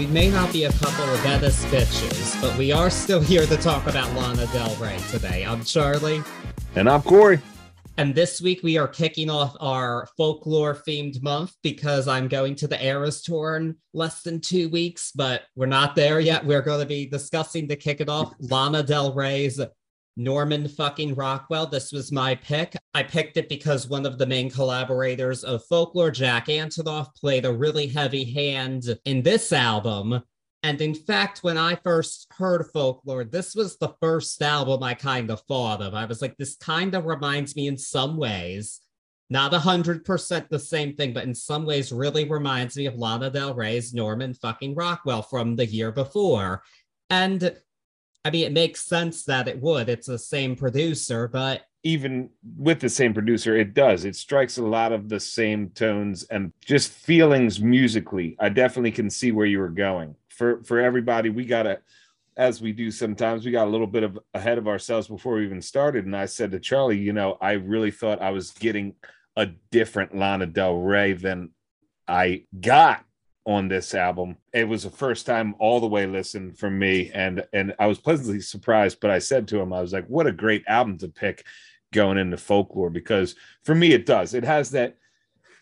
we may not be a couple of Venice bitches, but we are still here to talk about Lana Del Rey today. I'm Charlie. And I'm Cory. And this week we are kicking off our folklore themed month because I'm going to the Eras tour in less than two weeks, but we're not there yet. We're going to be discussing to kick it off Lana Del Rey's Norman fucking Rockwell. This was my pick. I picked it because one of the main collaborators of Folklore, Jack Antonoff, played a really heavy hand in this album. And in fact, when I first heard Folklore, this was the first album I kind of thought of. I was like, this kind of reminds me in some ways, not 100% the same thing, but in some ways really reminds me of Lana Del Rey's Norman fucking Rockwell from the year before. And I mean, it makes sense that it would. It's the same producer, but even with the same producer, it does. It strikes a lot of the same tones and just feelings musically. I definitely can see where you were going. For for everybody, we gotta, as we do sometimes, we got a little bit of ahead of ourselves before we even started. And I said to Charlie, you know, I really thought I was getting a different Lana Del Rey than I got on this album. It was the first time all the way listen for me, and and I was pleasantly surprised. But I said to him, I was like, "What a great album to pick going into folklore!" Because for me, it does. It has that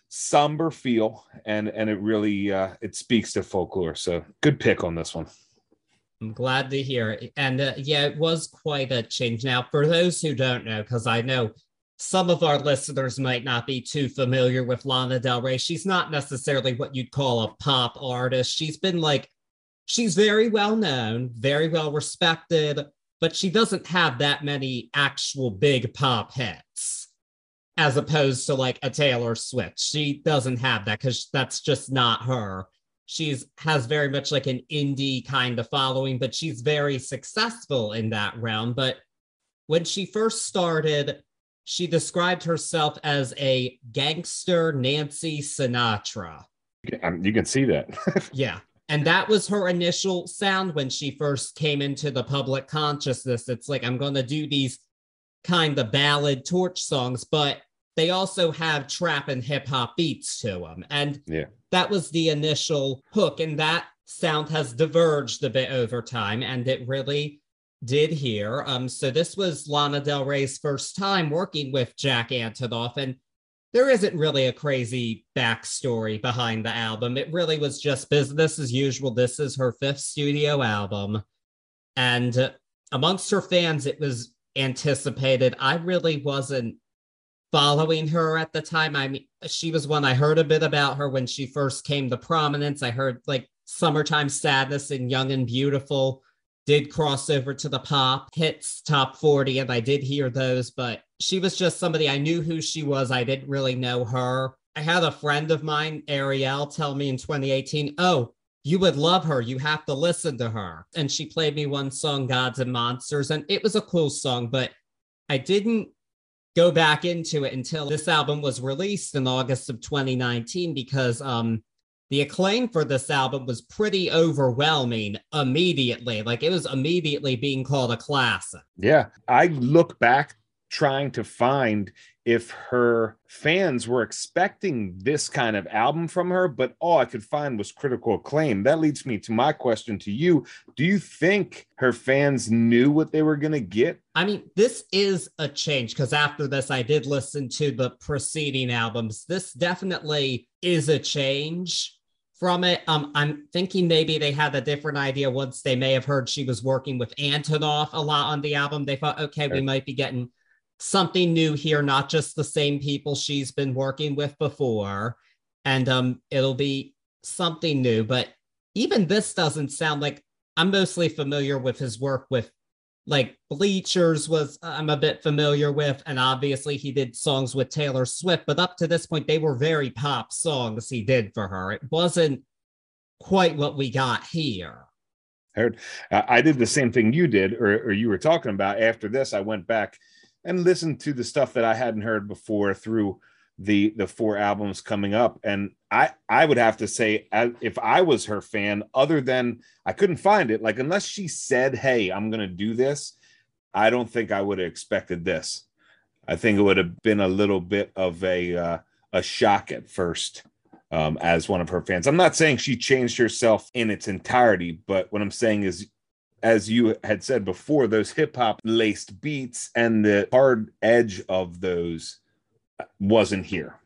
somber feel, and and it really uh, it speaks to folklore. So good pick on this one. I'm glad to hear. it. And uh, yeah, it was quite a change. Now, for those who don't know, because I know some of our listeners might not be too familiar with Lana Del Rey. She's not necessarily what you'd call a pop artist. She's been like, she's very well known, very well respected, but she doesn't have that many actual big pop hits as opposed to like a Taylor Swift. She doesn't have that because that's just not her. She's has very much like an indie kind of following, but she's very successful in that realm. But when she first started, she described herself as a gangster Nancy Sinatra. Um, you can see that. yeah. And that was her initial sound when she first came into the public consciousness. It's like, I'm going to do these kind of ballad torch songs, but they also have trap and hip hop beats to them. And yeah. that was the initial hook. And that sound has diverged a bit over time. And it really did here. Um, so this was Lana Del Rey's first time working with Jack Antonoff, and there isn't really a crazy backstory behind the album. It really was just business as usual. This is her fifth studio album, and uh, amongst her fans, it was anticipated. I really wasn't following her at the time. I mean, she was one I heard a bit about her when she first came to prominence. I heard like Summertime Sadness and Young and Beautiful did cross over to the pop hits top 40 and I did hear those, but she was just somebody I knew who she was. I didn't really know her. I had a friend of mine, Ariel, tell me in 2018, oh, you would love her. You have to listen to her. And she played me one song, Gods and Monsters, and it was a cool song, but I didn't go back into it until this album was released in August of 2019 because um the acclaim for this album was pretty overwhelming immediately. Like it was immediately being called a classic. Yeah. I look back trying to find if her fans were expecting this kind of album from her, but all I could find was critical acclaim. That leads me to my question to you. Do you think her fans knew what they were going to get? I mean, this is a change because after this, I did listen to the preceding albums. This definitely is a change from it. Um, I'm thinking maybe they had a different idea once they may have heard she was working with Antonoff a lot on the album. They thought, okay, we might be getting something new here, not just the same people she's been working with before. And um, it'll be something new. But even this doesn't sound like I'm mostly familiar with his work with like Bleachers was uh, I'm a bit familiar with, and obviously he did songs with Taylor Swift, but up to this point they were very pop songs he did for her. It wasn't quite what we got here. Heard, I did the same thing you did, or, or you were talking about. After this, I went back and listened to the stuff that I hadn't heard before through the the four albums coming up and i i would have to say if i was her fan other than i couldn't find it like unless she said hey i'm going to do this i don't think i would have expected this i think it would have been a little bit of a uh, a shock at first um, as one of her fans. I'm not saying she changed herself in its entirety, but what I'm saying is, as you had said before, those hip hop laced beats and the hard edge of those wasn't here.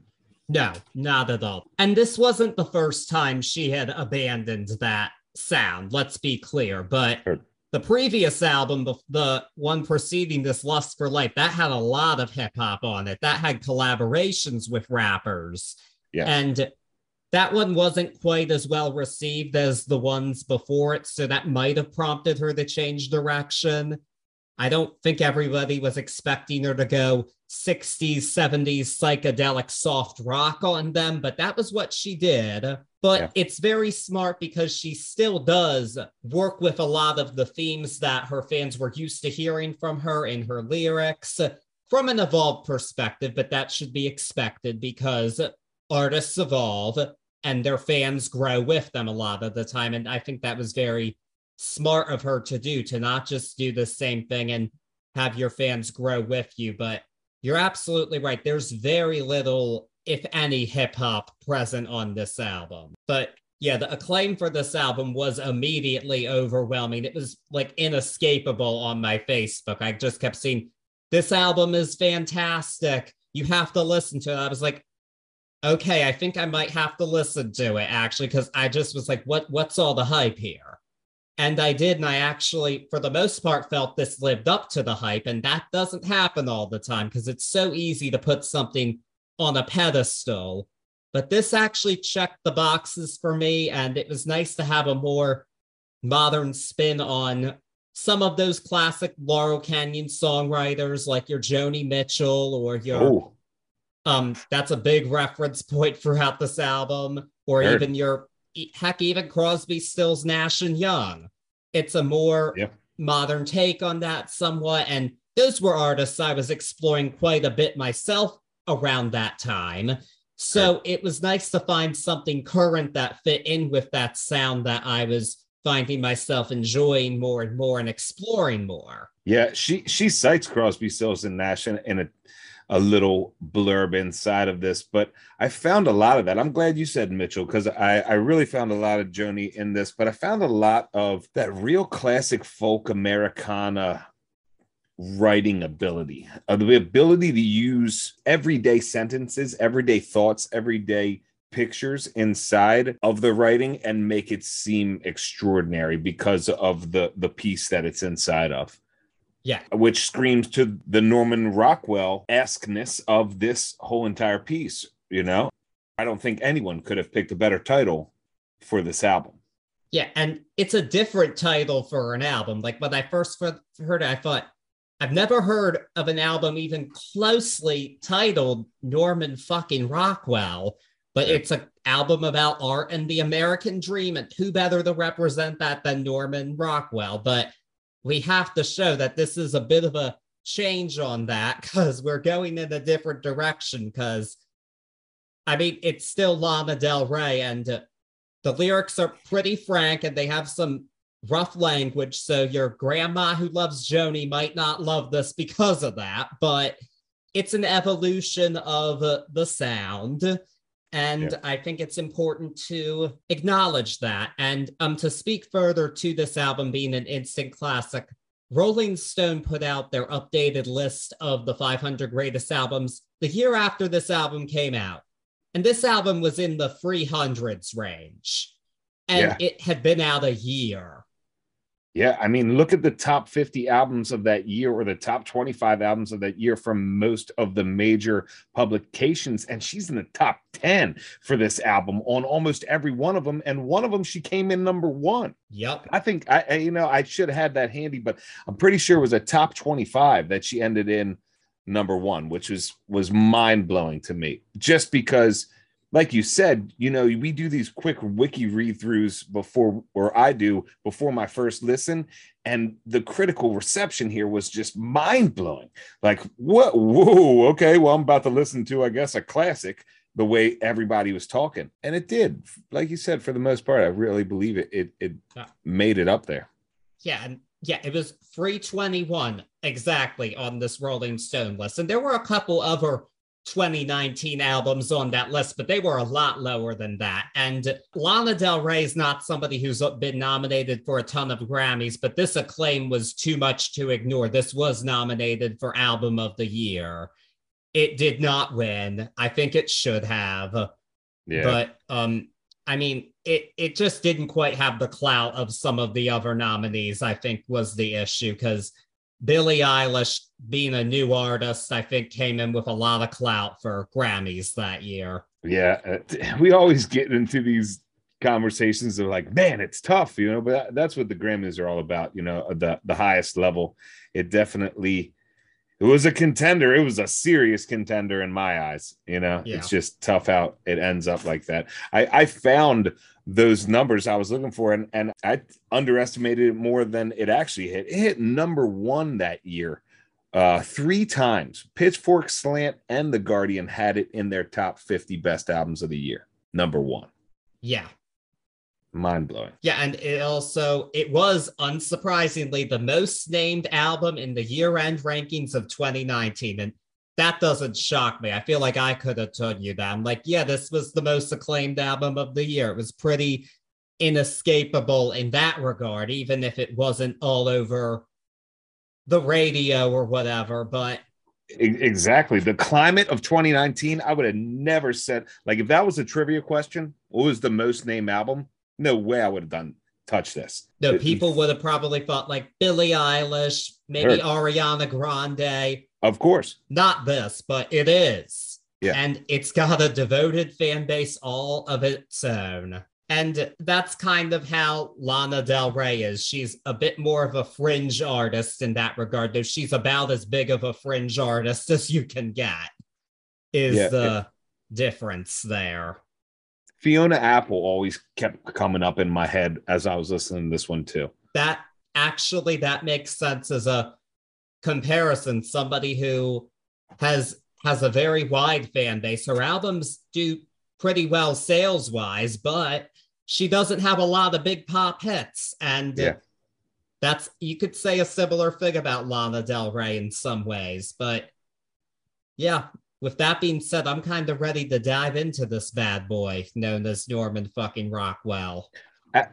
No, not at all. And this wasn't the first time she had abandoned that sound, let's be clear. But the previous album, the one preceding this, Lust for Life, that had a lot of hip hop on it. That had collaborations with rappers. Yeah. And that one wasn't quite as well received as the ones before it. So that might have prompted her to change direction. I don't think everybody was expecting her to go 60s, 70s psychedelic soft rock on them, but that was what she did. But yeah. it's very smart because she still does work with a lot of the themes that her fans were used to hearing from her in her lyrics from an evolved perspective, but that should be expected because artists evolve and their fans grow with them a lot of the time. And I think that was very smart of her to do to not just do the same thing and have your fans grow with you, but you're absolutely right. There's very little, if any, hip hop present on this album. But yeah, the acclaim for this album was immediately overwhelming. It was like inescapable on my Facebook. I just kept seeing this album is fantastic. You have to listen to it. I was like, okay, I think I might have to listen to it actually, because I just was like, what what's all the hype here? And I did, and I actually, for the most part, felt this lived up to the hype. And that doesn't happen all the time because it's so easy to put something on a pedestal. But this actually checked the boxes for me, and it was nice to have a more modern spin on some of those classic Laurel Canyon songwriters like your Joni Mitchell or your oh. um that's a big reference point throughout this album or even your heck, even Crosby, Stills, Nash, and Young. It's a more modern take on that, somewhat. And those were artists I was exploring quite a bit myself around that time. So it was nice to find something current that fit in with that sound that I was finding myself enjoying more and more and exploring more. Yeah, she she cites Crosby, Stills, and Nash in, in a a little blurb inside of this, but I found a lot of that. I'm glad you said Mitchell because I, I really found a lot of Joni in this, but I found a lot of that real classic folk Americana writing ability, uh, the ability to use everyday sentences, everyday thoughts, everyday pictures inside of the writing and make it seem extraordinary because of the the piece that it's inside of. Yeah. Which screams to the Norman Rockwell esqueness of this whole entire piece, you know? I don't think anyone could have picked a better title for this album. Yeah, and it's a different title for an album. Like when I first heard it, I thought, I've never heard of an album even closely titled Norman fucking Rockwell, but it's an album about art and the American dream. And who better to represent that than Norman Rockwell? But we have to show that this is a bit of a change on that because we're going in a different direction. Because, I mean, it's still Lana Del Rey, and uh, the lyrics are pretty frank and they have some rough language. So, your grandma who loves Joni might not love this because of that, but it's an evolution of uh, the sound and yeah. I think it's important to acknowledge that. And um, to speak further to this album being an instant classic, Rolling Stone put out their updated list of the 500 greatest albums the year after this album came out. And this album was in the 300s range. And yeah. it had been out a year. Yeah, I mean, look at the top 50 albums of that year or the top 25 albums of that year from most of the major publications. And she's in the top 10 for this album on almost every one of them. And one of them, she came in number one. Yep. I think, I, you know, I should have had that handy, but I'm pretty sure it was a top 25 that she ended in number one, which was was mind blowing to me just because like you said, you know, we do these quick wiki read throughs before, or I do before my first listen, and the critical reception here was just mind blowing. Like, what? Whoa, okay, well, I'm about to listen to, I guess, a classic. The way everybody was talking, and it did, like you said, for the most part, I really believe it. It it yeah. made it up there. Yeah, and yeah, it was 321 exactly on this Rolling Stone list, and there were a couple other 2019 albums on that list, but they were a lot lower than that. And Lana Del Rey is not somebody who's been nominated for a ton of Grammys, but this acclaim was too much to ignore. This was nominated for Album of the Year. It did not win. I think it should have. Yeah. But um, I mean, it it just didn't quite have the clout of some of the other nominees, I think was the issue because Billie Eilish, being a new artist, I think came in with a lot of clout for Grammys that year. Yeah, uh, we always get into these conversations of like, man, it's tough, you know. But that's what the Grammys are all about, you know, the the highest level. It definitely, it was a contender. It was a serious contender in my eyes. You know, yeah. it's just tough out. It ends up like that. I I found those numbers I was looking for, and, and I underestimated it more than it actually hit. It hit number one that year uh, three times. Pitchfork, Slant, and The Guardian had it in their top 50 best albums of the year. Number one. Yeah. Mind blowing. Yeah, and it also it was unsurprisingly the most named album in the year-end rankings of 2019. And that doesn't shock me. I feel like I could have told you that. I'm like, yeah, this was the most acclaimed album of the year. It was pretty inescapable in that regard, even if it wasn't all over the radio or whatever. But exactly the climate of 2019, I would have never said, like, if that was a trivia question, what was the most named album? No way I would have done touch this. No, people would have probably thought like Billie Eilish, maybe Ariana Grande of course. Not this, but it is. Yeah. And it's got a devoted fan base all of its own. And that's kind of how Lana Del Rey is. She's a bit more of a fringe artist in that regard, though she's about as big of a fringe artist as you can get, is yeah, the difference there. Fiona Apple always kept coming up in my head as I was listening to this one too. That actually that makes sense as a comparison, somebody who has has a very wide fan base. Her albums do pretty well sales wise, but she doesn't have a lot of big pop hits. And yeah. that's you could say a similar thing about Lana Del Rey in some ways. But yeah, with that being said, I'm kind of ready to dive into this bad boy known as Norman fucking Rockwell.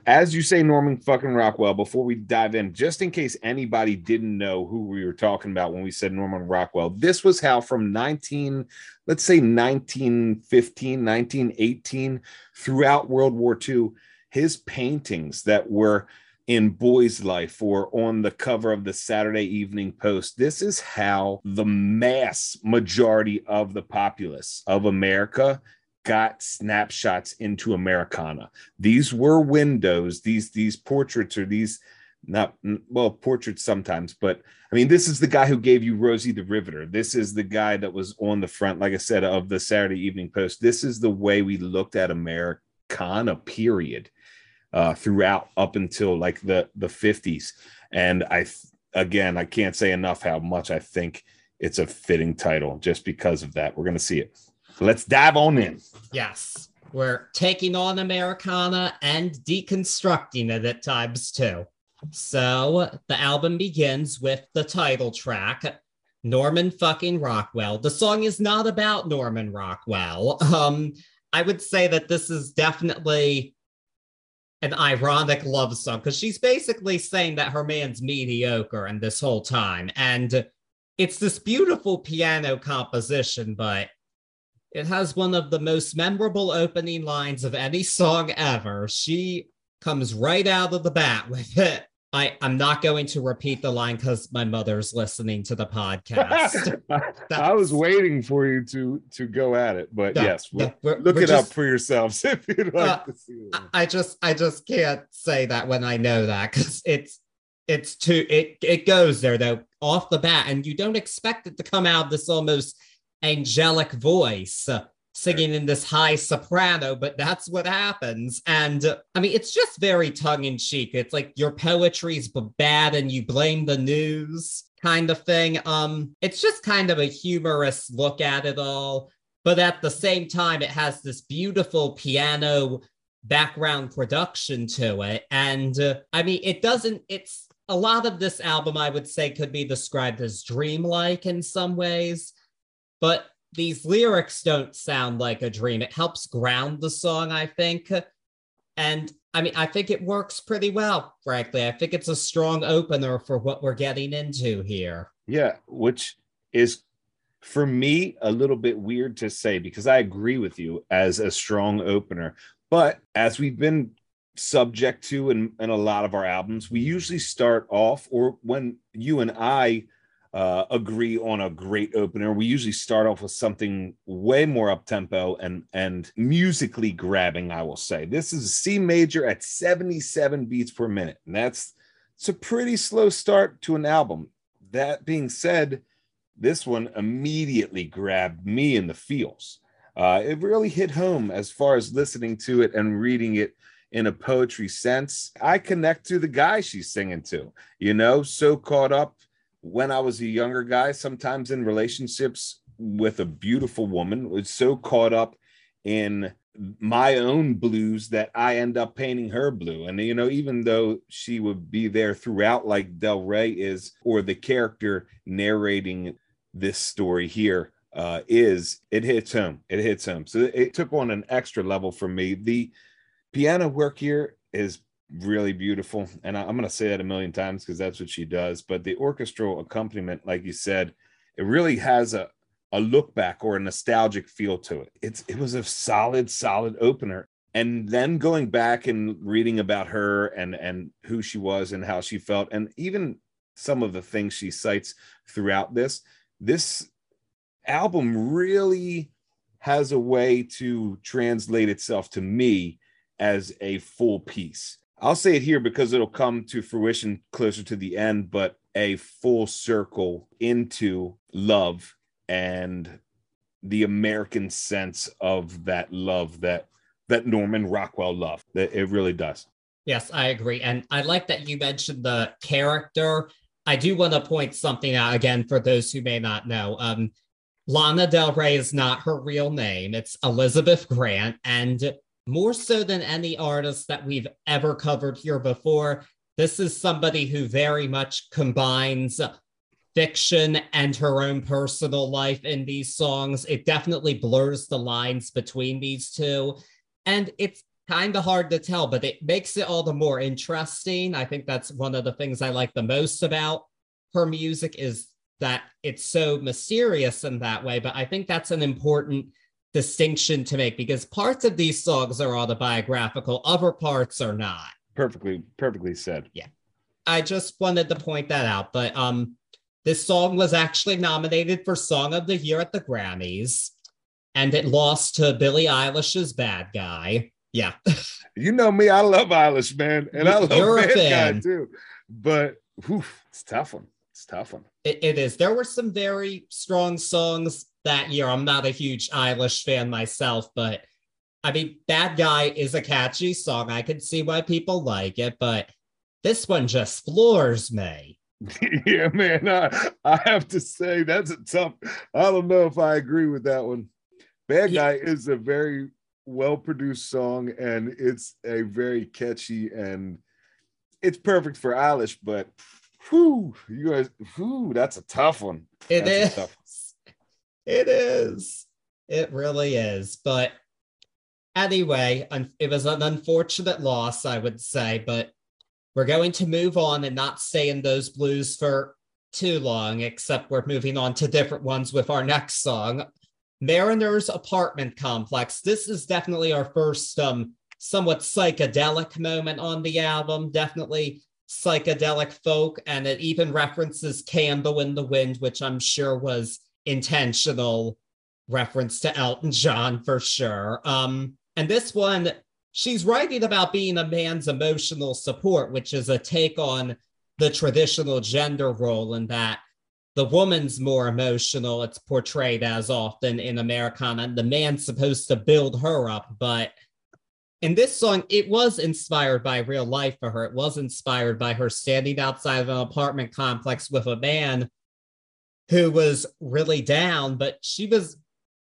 As you say, Norman fucking Rockwell, before we dive in, just in case anybody didn't know who we were talking about when we said Norman Rockwell, this was how from 19, let's say 1915, 1918, throughout World War II, his paintings that were in Boy's Life or on the cover of the Saturday Evening Post, this is how the mass majority of the populace of America got snapshots into Americana. These were windows, these these portraits or these not well portraits sometimes but i mean this is the guy who gave you rosie the riveter. This is the guy that was on the front like i said of the saturday evening post. This is the way we looked at americana period uh throughout up until like the the 50s and i again i can't say enough how much i think it's a fitting title just because of that we're to see it let's dive on in. Yes. We're taking on Americana and deconstructing it at times too. So the album begins with the title track, Norman fucking Rockwell. The song is not about Norman Rockwell. Um, I would say that this is definitely an ironic love song because she's basically saying that her man's mediocre and this whole time. And it's this beautiful piano composition, but it has one of the most memorable opening lines of any song ever. She comes right out of the bat with it. I, I'm not going to repeat the line because my mother's listening to the podcast. I was waiting for you to to go at it, but no, yes, no, we're, look we're it just, up for yourselves if you'd like uh, to see it. I just I just can't say that when I know that because it's it's too it it goes there though off the bat, and you don't expect it to come out this almost angelic voice singing in this high soprano, but that's what happens. And uh, I mean, it's just very tongue in cheek. It's like your poetry's bad and you blame the news kind of thing. Um, it's just kind of a humorous look at it all. But at the same time, it has this beautiful piano background production to it. And uh, I mean, it doesn't, it's a lot of this album, I would say, could be described as dreamlike in some ways but these lyrics don't sound like a dream. It helps ground the song, I think. And I mean, I think it works pretty well, frankly. I think it's a strong opener for what we're getting into here. Yeah, which is for me a little bit weird to say because I agree with you as a strong opener. But as we've been subject to in, in a lot of our albums, we usually start off, or when you and I uh, agree on a great opener. We usually start off with something way more up tempo and and musically grabbing. I will say this is a C major at 77 beats per minute, and that's it's a pretty slow start to an album. That being said, this one immediately grabbed me in the feels. Uh, it really hit home as far as listening to it and reading it in a poetry sense. I connect to the guy she's singing to, you know, so caught up when I was a younger guy, sometimes in relationships with a beautiful woman, was so caught up in my own blues that I end up painting her blue. And you know, even though she would be there throughout, like Del Rey is, or the character narrating this story here uh, is, it hits home. It hits home. So it took on an extra level for me. The piano work here is really beautiful. And I, am going to say that a million times because that's what she does. But the orchestral accompaniment, like you said, it really has a, a look back or a nostalgic feel to it. It's it was a solid, solid opener. And then going back and reading about her and and who she was and how she felt, and even some of the things she cites throughout this, this album really has a way to translate itself to me as a full piece. I'll say it here because it'll come to fruition closer to the end, but a full circle into love and the American sense of that love that that Norman Rockwell loved. That it really does. Yes, I agree. And I like that you mentioned the character. I do want to point something out again for those who may not know. Um, Lana Del Rey is not her real name. It's Elizabeth Grant. And more so than any artist that we've ever covered here before. This is somebody who very much combines fiction and her own personal life in these songs. It definitely blurs the lines between these two. And it's kind of hard to tell, but it makes it all the more interesting. I think that's one of the things I like the most about her music is that it's so mysterious in that way. But I think that's an important distinction to make because parts of these songs are autobiographical, other parts are not. Perfectly, perfectly said. Yeah. I just wanted to point that out. But um this song was actually nominated for Song of the Year at the Grammys, and it lost to Billie Eilish's Bad Guy. Yeah. you know me, I love Eilish, man. And I love Bad Guy too. But whew, it's tough one. It's tough one. It, it is. There were some very strong songs that year. I'm not a huge Eilish fan myself, but I mean, Bad Guy is a catchy song. I can see why people like it, but this one just floors me. yeah, man. I, I have to say that's a tough. I don't know if I agree with that one. Bad Guy is a very well produced song and it's a very catchy and it's perfect for Eilish, but whew, you guys, whew, that's a tough one. It that's is. It is. It really is. But anyway, it was an unfortunate loss, I would say, but we're going to move on and not stay in those blues for too long, except we're moving on to different ones with our next song. Mariner's Apartment Complex. This is definitely our first um somewhat psychedelic moment on the album. Definitely psychedelic folk, and it even references Candle in the Wind, which I'm sure was intentional reference to Elton John for sure. Um, and this one, she's writing about being a man's emotional support, which is a take on the traditional gender role in that the woman's more emotional, it's portrayed as often in Americana, and the man's supposed to build her up. But in this song, it was inspired by real life for her. It was inspired by her standing outside of an apartment complex with a man who was really down, but she was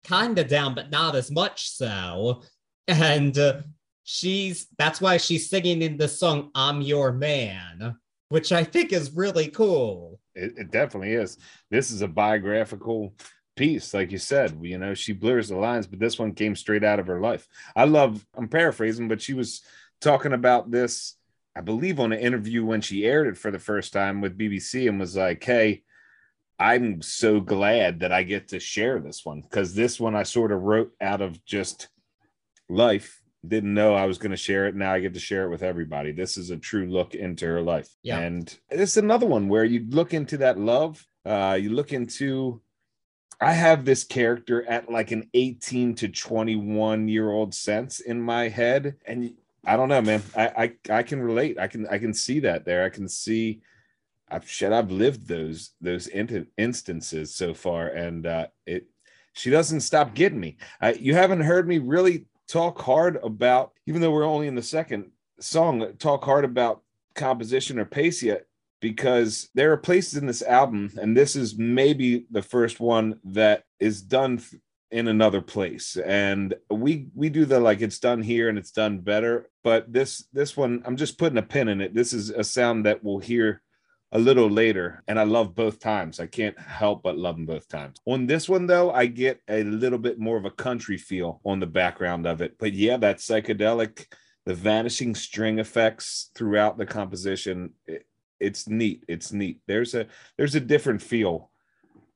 kind of down, but not as much so. And uh, she's that's why she's singing in the song I'm Your Man, which I think is really cool. It, it definitely is. This is a biographical piece, like you said. You know, she blurs the lines, but this one came straight out of her life. I love. I'm paraphrasing, but she was talking about this, I believe, on an interview when she aired it for the first time with BBC, and was like, "Hey." I'm so glad that I get to share this one because this one I sort of wrote out of just life. Didn't know I was going to share it. Now I get to share it with everybody. This is a true look into her life. Yeah. And it's another one where you look into that love. Uh, you look into, I have this character at like an 18 to 21 year old sense in my head. And I don't know, man. I, I, I can relate. I can, I can see that there. I can see I've shit, I've lived those those in- instances so far, and uh, it she doesn't stop getting me. Uh, you haven't heard me really talk hard about, even though we're only in the second song, talk hard about composition or pace yet, because there are places in this album, and this is maybe the first one that is done in another place and we we do the like it's done here and it's done better but this this one i'm just putting a pin in it this is a sound that we'll hear a little later, and I love both times. I can't help but love them both times. On this one, though, I get a little bit more of a country feel on the background of it. But yeah, that psychedelic, the vanishing string effects throughout the composition, it, it's neat. It's neat. There's a there's a different feel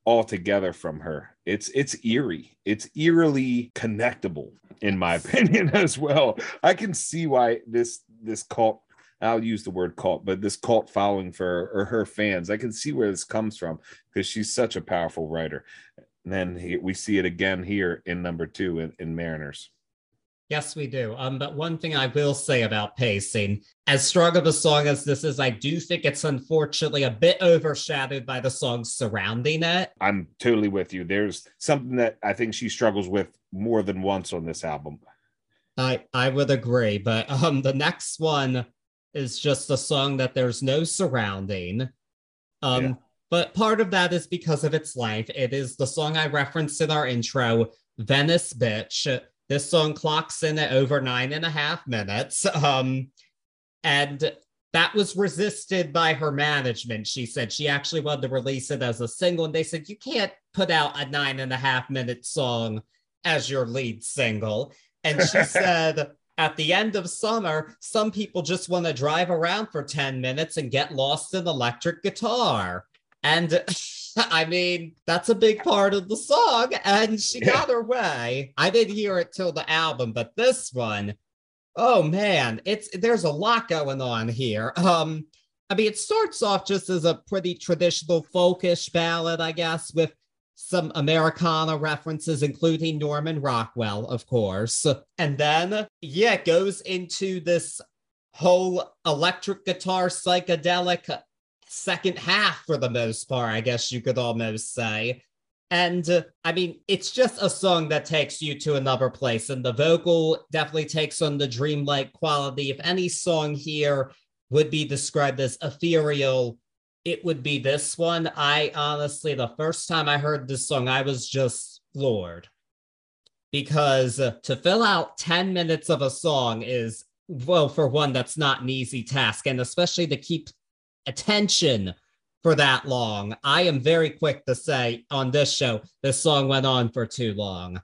altogether from her. It's it's eerie. It's eerily connectable, in my opinion, as well. I can see why this this cult I'll use the word cult, but this cult following for or her fans. I can see where this comes from because she's such a powerful writer. And then he, we see it again here in number two in, in Mariners. Yes, we do. Um, but one thing I will say about pacing, as strong of a song as this is, I do think it's unfortunately a bit overshadowed by the songs surrounding it. I'm totally with you. There's something that I think she struggles with more than once on this album. I I would agree, but um, the next one is just a song that there's no surrounding. Um, yeah. But part of that is because of its length. It is the song I referenced in our intro, Venice Bitch. This song clocks in at over nine and a half minutes. Um, and that was resisted by her management. She said she actually wanted to release it as a single, and they said, You can't put out a nine and a half minute song as your lead single. And she said, at the end of summer, some people just want to drive around for 10 minutes and get lost in electric guitar. And I mean, that's a big part of the song, and she got her way. I didn't hear it till the album, but this one, oh man, it's there's a lot going on here. Um, I mean, it starts off just as a pretty traditional folkish ballad, I guess, with some Americana references, including Norman Rockwell, of course. And then, yeah, it goes into this whole electric guitar psychedelic second half for the most part, I guess you could almost say. And uh, I mean, it's just a song that takes you to another place, and the vocal definitely takes on the dreamlike quality. If any song here would be described as ethereal it would be this one. I honestly, the first time I heard this song, I was just floored because to fill out 10 minutes of a song is, well, for one, that's not an easy task. And especially to keep attention for that long. I am very quick to say on this show, this song went on for too long.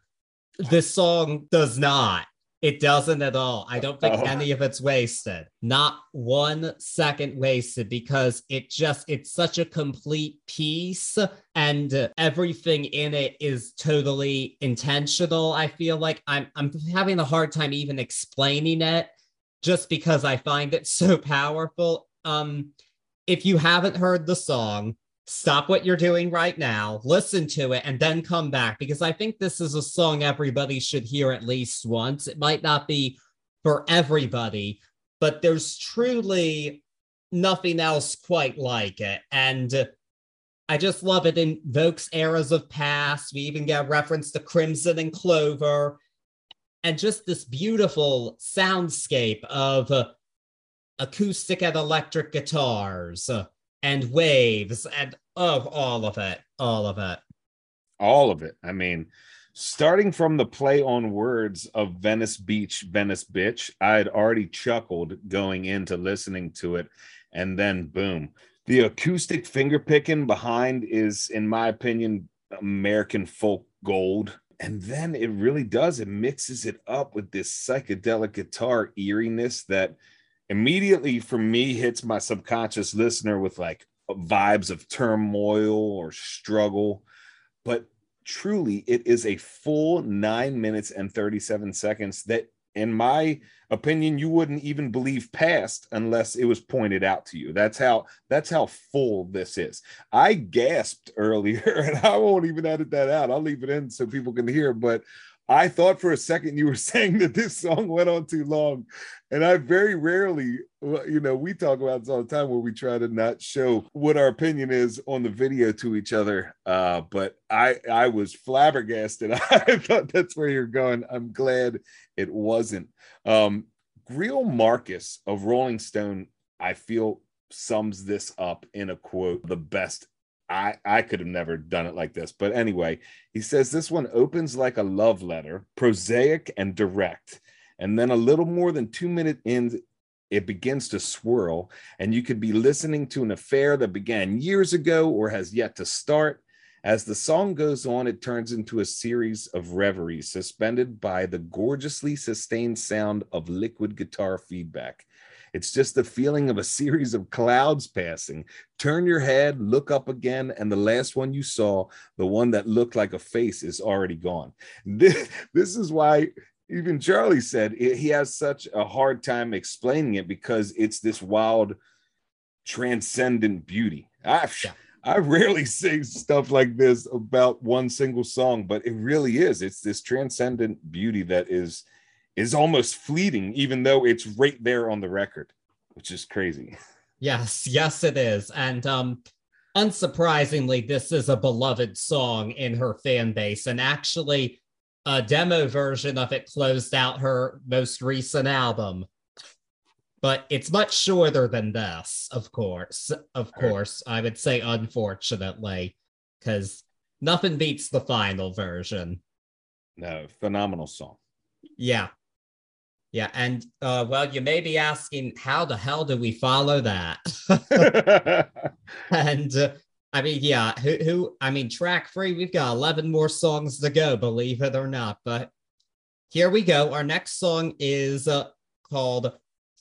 This song does not. It doesn't at all. I don't think oh. any of it's wasted. Not one second wasted because it just it's such a complete piece and everything in it is totally intentional. I feel like I'm I'm having a hard time even explaining it just because I find it so powerful. Um if you haven't heard the song, stop what you're doing right now, listen to it, and then come back because I think this is a song everybody should hear at least once. It might not be for everybody, but there's truly nothing else quite like it. And I just love it. invokes eras of past. We even get reference to Crimson and Clover, and just this beautiful soundscape of acoustic and electric guitars. And waves and of all of it, all of it. All of it. I mean, starting from the play on words of Venice Beach, Venice Bitch, I had already chuckled going into listening to it. And then boom, the acoustic finger picking behind is, in my opinion, American folk gold. And then it really does, it mixes it up with this psychedelic guitar eeriness that immediately for me hits my subconscious listener with like vibes of turmoil or struggle. But truly, it is a full nine minutes and 37 seconds that in my opinion you wouldn't even believe past unless it was pointed out to you. That's how that's how full this is. I gasped earlier and i won't even edit that out. I'll leave it in so people can hear but I thought for a second you were saying that this song went on too long. And I very rarely, you know, we talk about this all the time where we try to not show what our opinion is on the video to each other. Uh, but I I was flabbergasted. I thought that's where you're going. I'm glad it wasn't. Um, Marcus of Rolling Stone, I feel sums this up in a quote the best I I could have never done it like this. But anyway, he says this one opens like a love letter, prosaic and direct. And then a little more than 2 minutes in it begins to swirl and you could be listening to an affair that began years ago or has yet to start. As the song goes on, it turns into a series of reveries suspended by the gorgeously sustained sound of liquid guitar feedback. It's just the feeling of a series of clouds passing. Turn your head, look up again, and the last one you saw, the one that looked like a face, is already gone. This, this is why even Charlie said he has such a hard time explaining it because it's this wild, transcendent beauty. I. I rarely say stuff like this about one single song, but it really is. It's this transcendent beauty that is is almost fleeting, even though it's right there on the record, which is crazy. Yes, yes, it is. And um, unsurprisingly, this is a beloved song in her fan base. And actually, a demo version of it closed out her most recent album. But it's much shorter than this, of course. Of course, I would say, unfortunately, because nothing beats the final version. No, phenomenal song. Yeah, yeah, and uh, well, you may be asking, how the hell do we follow that? and uh, I mean, yeah, who, who? I mean, track three, we've got eleven more songs to go, believe it or not. But here we go. Our next song is uh, called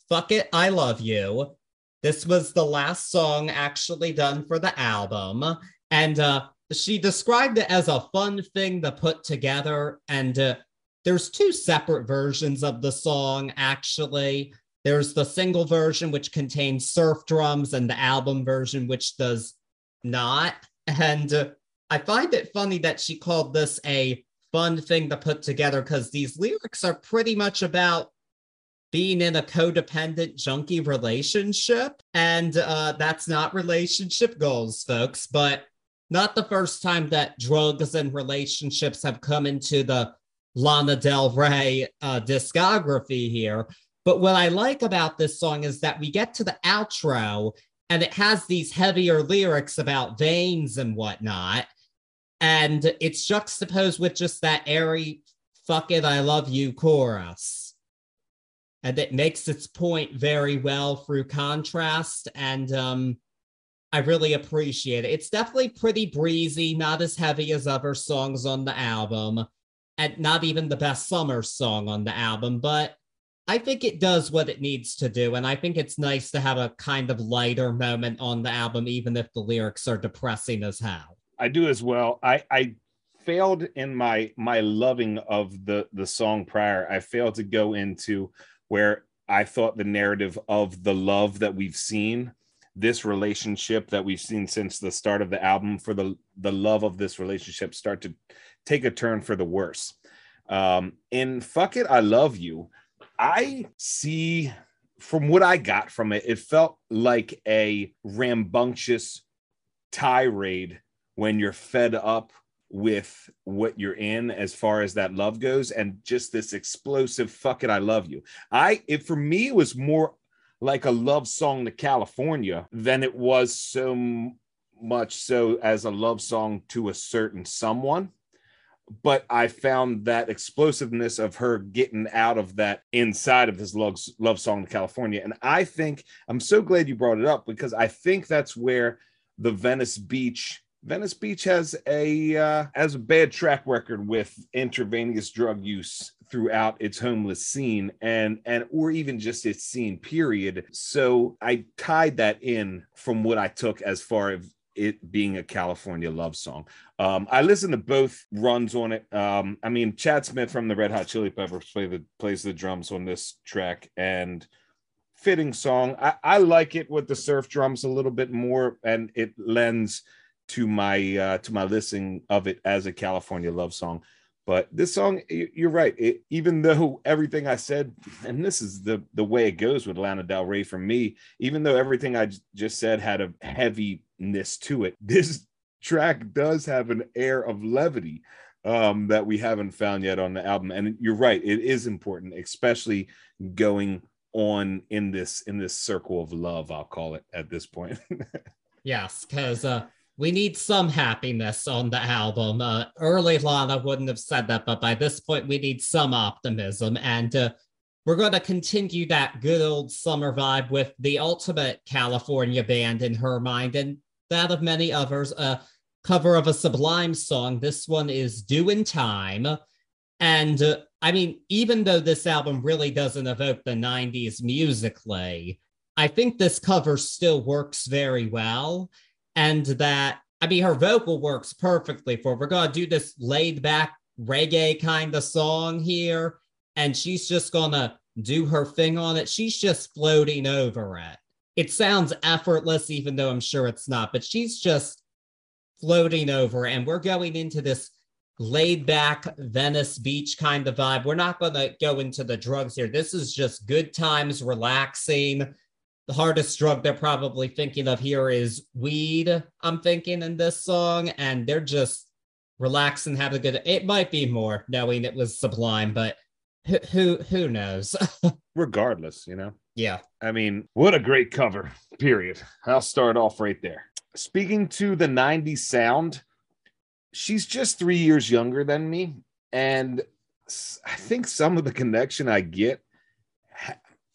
"Fuck It, I Love You." This was the last song actually done for the album, and uh, she described it as a fun thing to put together and. There's two separate versions of the song, actually. There's the single version, which contains surf drums, and the album version, which does not. And uh, I find it funny that she called this a fun thing to put together because these lyrics are pretty much about being in a codependent junkie relationship. And uh, that's not relationship goals, folks, but not the first time that drugs and relationships have come into the Lana Del Rey uh, discography here. But what I like about this song is that we get to the outro and it has these heavier lyrics about veins and whatnot. And it's juxtaposed with just that airy, fuck it, I love you chorus. And it makes its point very well through contrast. And um, I really appreciate it. It's definitely pretty breezy, not as heavy as other songs on the album and not even the best summer song on the album, but I think it does what it needs to do. And I think it's nice to have a kind of lighter moment on the album, even if the lyrics are depressing as hell. I do as well. I, I failed in my my loving of the the song prior. I failed to go into where I thought the narrative of the love that we've seen, this relationship that we've seen since the start of the album, for the the love of this relationship start to take a turn for the worse. Um, in Fuck It, I Love You, I see from what I got from it, it felt like a rambunctious tirade when you're fed up with what you're in as far as that love goes and just this explosive fuck it i love you. I it for me it was more like a love song to california than it was so much so as a love song to a certain someone but I found that explosiveness of her getting out of that inside of this love, love song to California. And I think I'm so glad you brought it up because I think that's where the Venice Beach Venice Beach has a uh, has a bad track record with intravenous drug use throughout its homeless scene and and or even just its scene period. So I tied that in from what I took as far as it being a California love song. Um, I listened to both runs on it. Um, I mean, Chad Smith from the Red Hot Chili Peppers play the, plays the drums on this track and fitting song. I, I like it with the surf drums a little bit more, and it lends to my uh, to my listening of it as a California love song. But this song, you're right. It, even though everything I said, and this is the the way it goes with Lana Del Rey for me, even though everything I just said had a heaviness to it, this track does have an air of levity um, that we haven't found yet on the album. And you're right, it is important, especially going on in this in this circle of love. I'll call it at this point. yes, because uh, we need some happiness on the album. Uh, early Lana wouldn't have said that, but by this point, we need some optimism. And uh, we're going to continue that good old summer vibe with the ultimate California band in her mind and that of many others. A cover of a Sublime song. This one is Doin' Time. And uh, I mean, even though this album really doesn't evoke the 90s musically, I think this cover still works very well and that I mean her vocal works perfectly for we're gonna do this laid back reggae kind of song here, and she's just gonna do her thing on it. She's just floating over it. It sounds effortless, even though I'm sure it's not, but she's just floating over, and we're going into this laid back Venice Beach kind of vibe. We're not going to go into the drugs here. This is just good times, relaxing the hardest drug they're probably thinking of here is weed i'm thinking in this song and they're just relaxing have a good it might be more knowing it was sublime but who who, who knows? Regardless you know? Yeah. I mean what a great cover period. I'll start off right there. Speaking to the 90s sound she's just three years younger than me and i think some of the connection i get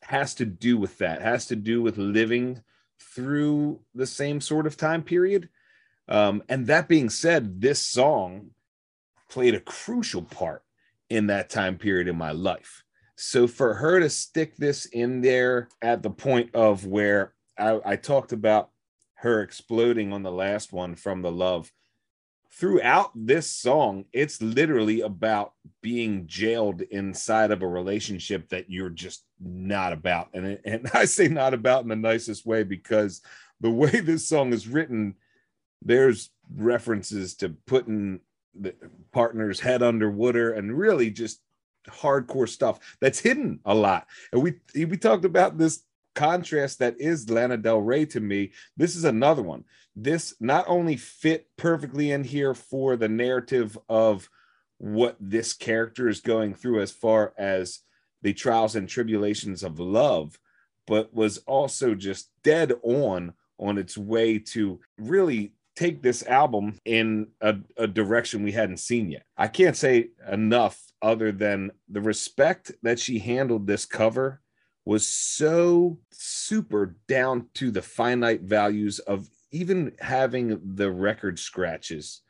has to do with that, has to do with living through the same sort of time period. Um, and that being said, this song played a crucial part in that time period in my life. So for her to stick this in there at the point of where I, I talked about her exploding on the last one from the love, throughout this song, it's literally about being jailed inside of a relationship that you're just not about. And, and I say not about in the nicest way because the way this song is written, there's references to putting the partner's head under water and really just hardcore stuff that's hidden a lot. And we we talked about this contrast that is Lana Del Rey to me, this is another one. This not only fit perfectly in here for the narrative of what this character is going through as far as the trials and tribulations of love, but was also just dead on on its way to really take this album in a, a, direction we hadn't seen yet. I can't say enough other than the respect that she handled this cover was so super down to the finite values of even having the record scratches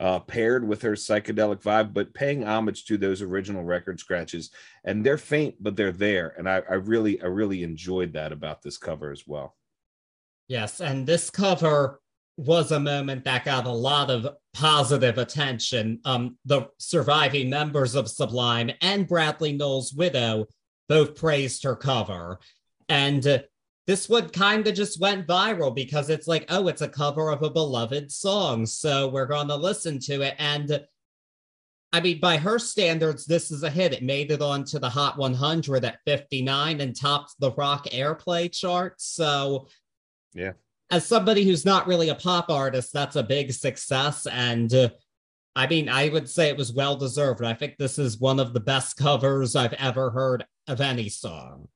uh, paired with her psychedelic vibe, but paying homage to those original record scratches. And they're faint, but they're there. And I, I really, I really enjoyed that about this cover as well. Yes, and this cover was a moment that got a lot of positive attention. Um, the surviving members of Sublime and Bradley Nowell's widow both praised her cover. And uh, this one kind of just went viral because it's like, oh, it's a cover of a beloved song. So we're going to listen to it. And I mean, by her standards, this is a hit. It made it onto the Hot 100 at 59 and topped the rock airplay chart. So, yeah. As somebody who's not really a pop artist, that's a big success. And uh, I mean, I would say it was well deserved. I think this is one of the best covers I've ever heard of any song.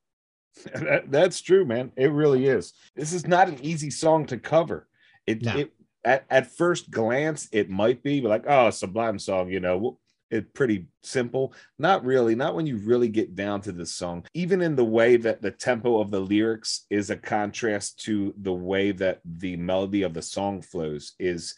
That, that's true, man. It really is. This is not an easy song to cover. It, no. it at, at first glance, it might be like, oh, Sublime song, you know, it's pretty simple. Not really, not when you really get down to the song. Even in the way that the tempo of the lyrics is a contrast to the way that the melody of the song flows is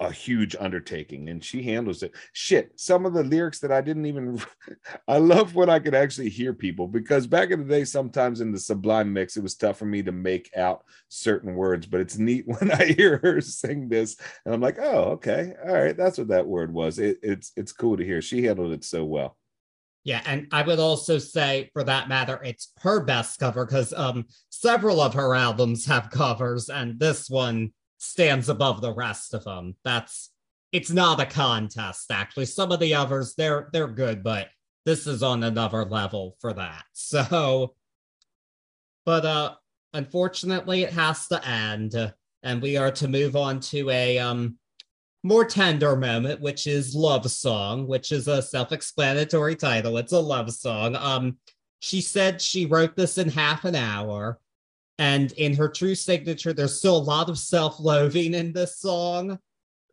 a huge undertaking and she handles it. Shit, some of the lyrics that I didn't even I love when I could actually hear people because back in the day, sometimes in the sublime mix, it was tough for me to make out certain words, but it's neat when I hear her sing this and I'm like, oh, okay, all right, that's what that word was. It, it's it's cool to hear. She handled it so well. Yeah, and I would also say, for that matter, it's her best cover because um, several of her albums have covers, and this one stands above the rest of them. That's it's not a contest, actually. Some of the others they're they're good, but this is on another level for that. So, but uh, unfortunately, it has to end, and we are to move on to a um more tender moment, which is Love Song, which is a self-explanatory title. It's a love song. Um, she said she wrote this in half an hour. And in her true signature, there's still a lot of self-loathing in this song.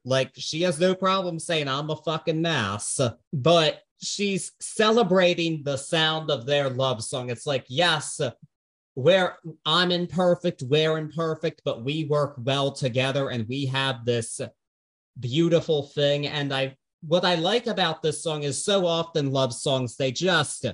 Like she has no problem saying I'm a fucking mess, but she's celebrating the sound of their love song. It's like, yes, where I'm imperfect, we're imperfect, but we work well together and we have this beautiful thing. And I what I like about this song is so often love songs, they just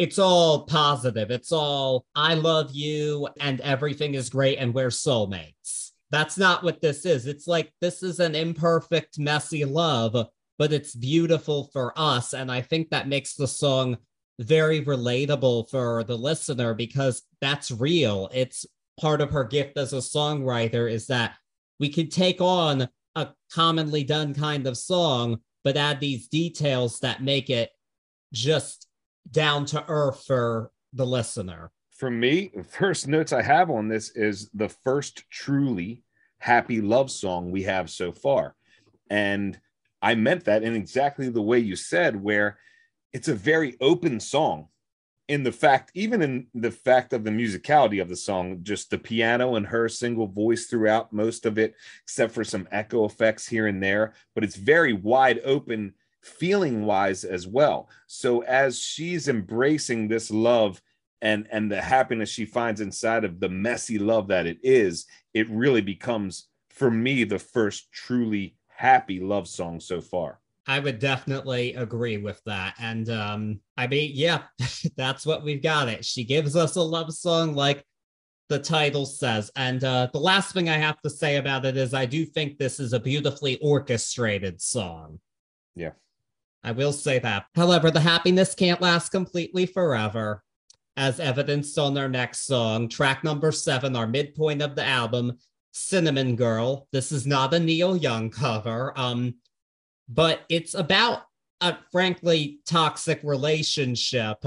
it's all positive. It's all I love you and everything is great and we're soulmates. That's not what this is. It's like this is an imperfect, messy love, but it's beautiful for us. And I think that makes the song very relatable for the listener because that's real. It's part of her gift as a songwriter is that we can take on a commonly done kind of song, but add these details that make it just down to earth for the listener. For me, first notes I have on this is the first truly happy love song we have so far. And I meant that in exactly the way you said, where it's a very open song in the fact, even in the fact of the musicality of the song, just the piano and her single voice throughout most of it, except for some echo effects here and there, but it's very wide open feeling wise as well. So as she's embracing this love and and the happiness she finds inside of the messy love that it is, it really becomes for me the first truly happy love song so far. I would definitely agree with that. And um, I mean, yeah, that's what we've got it. She gives us a love song like the title says. And uh, the last thing I have to say about it is I do think this is a beautifully orchestrated song. Yeah. I will say that. However, the happiness can't last completely forever, as evidenced on our next song, track number seven, our midpoint of the album, Cinnamon Girl. This is not a Neil Young cover. Um, but it's about a frankly toxic relationship.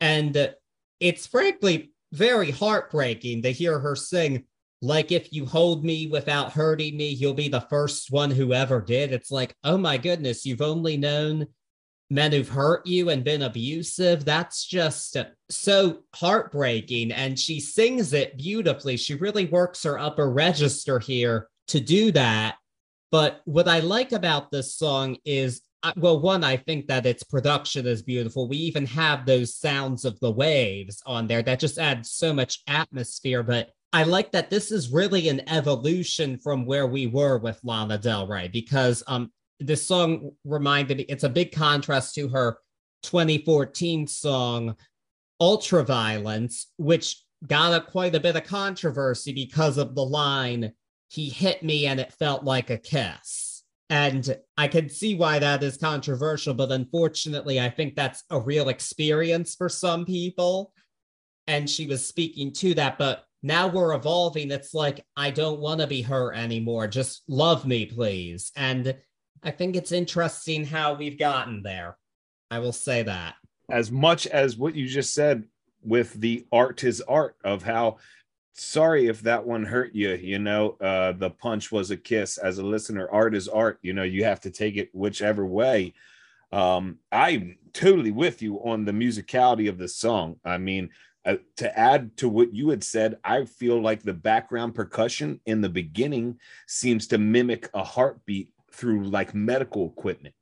And it's frankly very heartbreaking to hear her sing, like, if you hold me without hurting me, you'll be the first one who ever did. It's like, oh my goodness, you've only known men who've hurt you and been abusive. That's just so heartbreaking. And she sings it beautifully. She really works her upper register here to do that. But what I like about this song is, well, one, I think that its production is beautiful. We even have those sounds of the waves on there that just add so much atmosphere. But I like that this is really an evolution from where we were with Lana Del Rey because um, this song reminded me, it's a big contrast to her 2014 song, Ultraviolence, which got a, quite a bit of controversy because of the line he hit me and it felt like a kiss. And I can see why that is controversial, but unfortunately, I think that's a real experience for some people. And she was speaking to that, but now we're evolving. It's like, I don't want to be her anymore. Just love me, please. And I think it's interesting how we've gotten there. I will say that. As much as what you just said with the art is art of how sorry if that one hurt you you know uh the punch was a kiss as a listener art is art you know you have to take it whichever way um i'm totally with you on the musicality of the song i mean uh, to add to what you had said i feel like the background percussion in the beginning seems to mimic a heartbeat through like medical equipment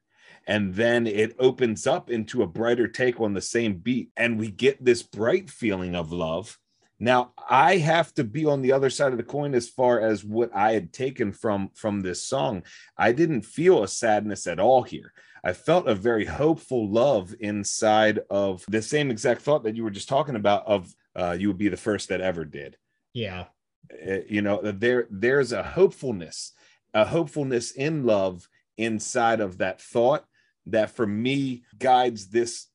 and then it opens up into a brighter take on the same beat and we get this bright feeling of love Now I have to be on the other side of the coin as far as what I had taken from from this song. I didn't feel a sadness at all here. I felt a very hopeful love inside of the same exact thought that you were just talking about of uh, you would be the first that ever did. Yeah. Uh, you know, there there's a hopefulness, a hopefulness in love inside of that thought that for me guides this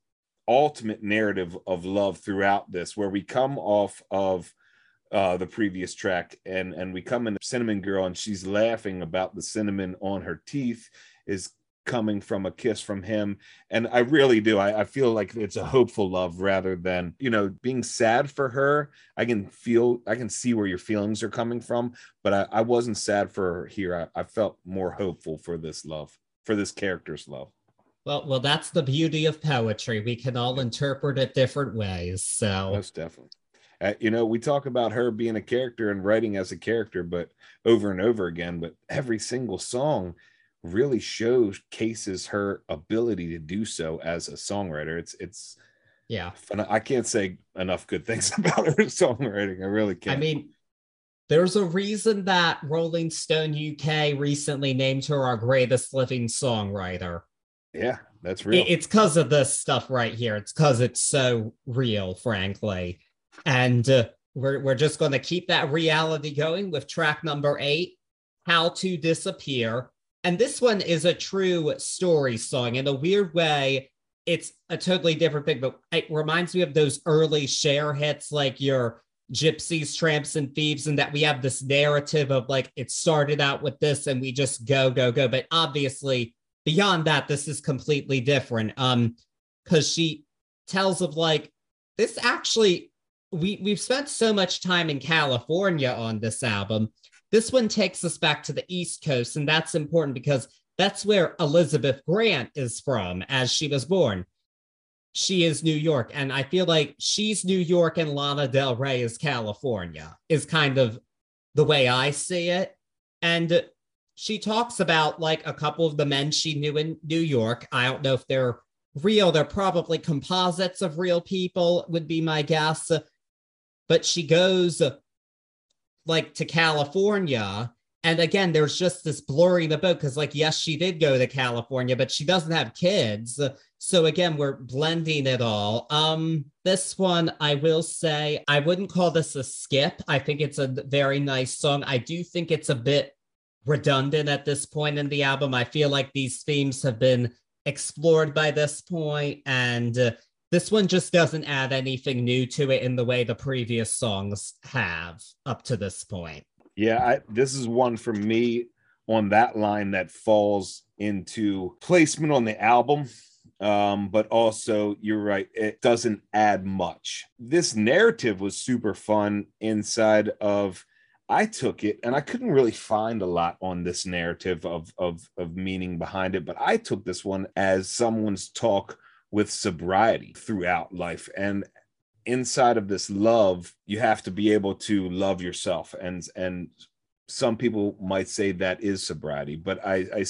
ultimate narrative of love throughout this, where we come off of uh, the previous track and and we come in cinnamon girl and she's laughing about the cinnamon on her teeth is coming from a kiss from him. And i really do. I, I, feel like it's a hopeful love rather than you know being sad for her. I can feel i can see where your feelings are coming from but i, I wasn't sad for her here. I, I felt more hopeful for this love for this character's love. Well well that's the beauty of poetry. We can all interpret it different ways so. Most definitely. Uh, you know we talk about her being a character and writing as a character but over and over again but every single song really shows cases her ability to do so as a songwriter. It's it's yeah. I can't say enough good things about her songwriting. I really can't. I mean, there's a reason that Rolling Stone UK recently named her our greatest living songwriter. Yeah, that's real. It's because of this stuff right here. It's because it's so real, frankly. And uh, we're, we're just going to keep that reality going with track number eight How to Disappear. And this one is a true story song. In a weird way, it's a totally different thing, but it reminds me of those early Cher hits, like your gypsies, tramps, and thieves, and that we have this narrative of like it started out with this and we just go, go, go. But obviously, beyond that, this is completely different. Um, because she tells of like this actually we we've spent so much time in California on this album this one takes us back to the East Coast, and that's important because that's where Elizabeth Grant is from as she was born. She is New York, and I feel like she's New York and Lana Del Rey is California, is kind of the way I see it. And she talks about like a couple of the men she knew in New York. I don't know if they're real, they're probably composites of real people, would be my guess. But she goes like to California. And again, there's just this blurring the boat because, like, yes, she did go to California, but she doesn't have kids. So again, we're blending it all. Um, this one, I will say, I wouldn't call this a skip. I think it's a very nice song. I do think it's a bit redundant at this point in the album. I feel like these themes have been explored by this point, and uh, this one just doesn't add anything new to it in the way the previous songs have up to this point. Yeah, I, this is one for me on that line that falls into placement on the album. Um, but also, you're right, it doesn't add much. This narrative was super fun inside of. I took it and I couldn't really find a lot on this narrative of, of, of meaning behind it, but I took this one as someone's talk with sobriety throughout life. And inside of this love you have to be able to love yourself. And and some people might say that is sobriety but i i,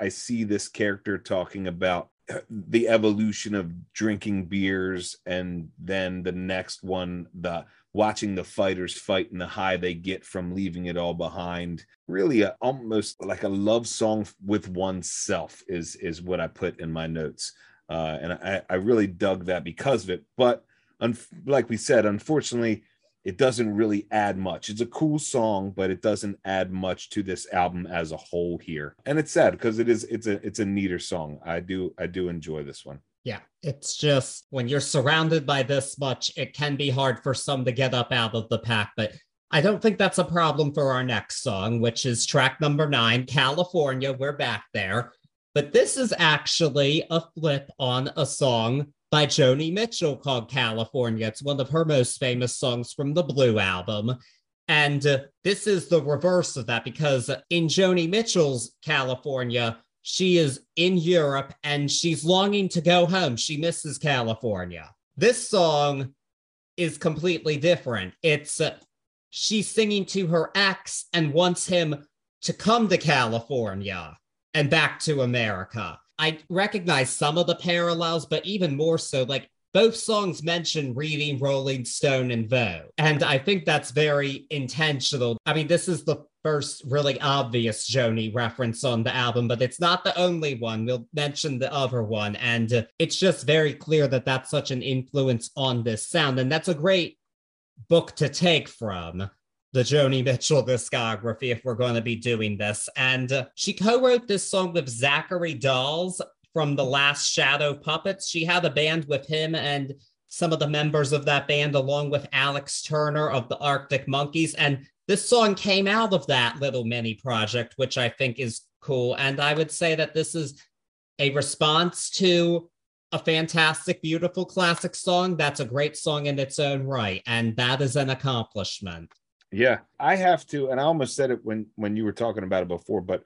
I see this character talking about the evolution of drinking beers and then the next one the watching the fighters fight and the high they get from leaving it all behind. Really a, almost like a love song with oneself is is what i put in my notes uh, and I, I really dug that because of it. But un- like we said, unfortunately, it doesn't really add much. It's a cool song, but it doesn't add much to this album as a whole here. And it's sad because it is it's a it's a neater song. I do I do enjoy this one. Yeah, it's just when you're surrounded by this much, it can be hard for some to get up out of the pack. But I don't think that's a problem for our next song, which is track number nine, California. We're back there. But this is actually a flip on a song by Joni Mitchell called California. It's one of her most famous songs from the Blue album. And uh, this is the reverse of that because in Joni Mitchell's California, she is in Europe and she's longing to go home. She misses California. This song is completely different. It's uh, she's singing to her ex and wants him to come to California and back to America. I recognize some of the parallels, but even more so, like both songs mention reading Rolling Stone and Vogue. And I think that's very intentional. I mean, this is the first really obvious Joni reference on the album, but it's not the only one. We'll mention the other one. And uh, it's just very clear that that's such an influence on this sound. And that's a great book to take from the Joni Mitchell discography if we're going to be doing this. And uh, she co wrote this song with Zachary Dawes from the last Shadow Puppets. She had a band with him and some of the members of that band, along with Alex Turner of the Arctic Monkeys. And this song came out of that little mini project, which I think is cool. And I would say that this is a response to a fantastic, beautiful classic song. That's a great song in its own right. And that is an accomplishment. Yeah, I have to, and I almost said it when when you were talking about it before, but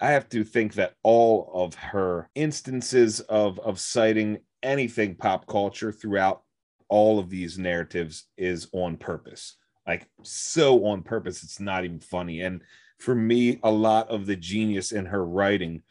I have to think that all of her instances of of citing anything pop culture throughout all of these narratives is on purpose. Like so on purpose it's not even funny. And for me a lot of the genius in her writing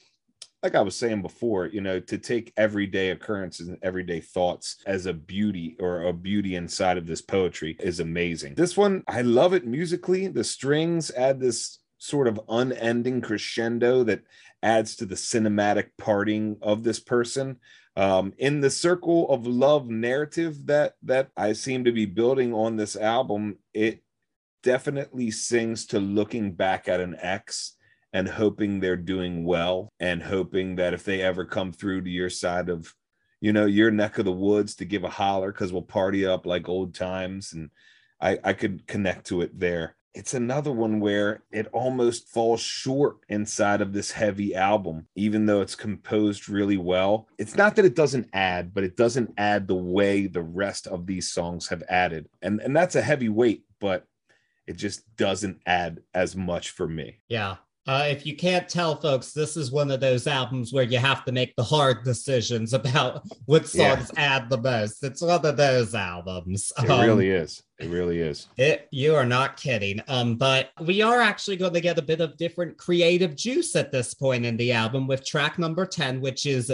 like I was saying before, you know, to take everyday occurrences and everyday thoughts as a beauty or a beauty inside of this poetry is amazing. This one, I love it musically. The strings add this sort of unending crescendo that adds to the cinematic parting of this person um, in the circle of love narrative that that I seem to be building on this album, it definitely sings to looking back at an ex and hoping they're doing well and hoping that if they ever come through to your side of you know your neck of the woods to give a holler because we'll party up like old times and I, I could connect to it there it's another one where it almost falls short inside of this heavy album, even though it's composed really well. It's not that it doesn't add, but it doesn't add the way the rest of these songs have added. And, and that's a heavy weight, but it just doesn't add as much for me. Yeah. Uh, if you can't tell, folks, this is one of those albums where you have to make the hard decisions about what songs yeah. add the most. It's one of those albums. It um, really is. It really is. It, you are not kidding. Um, but we are actually going to get a bit of different creative juice at this point in the album with track number 10, which is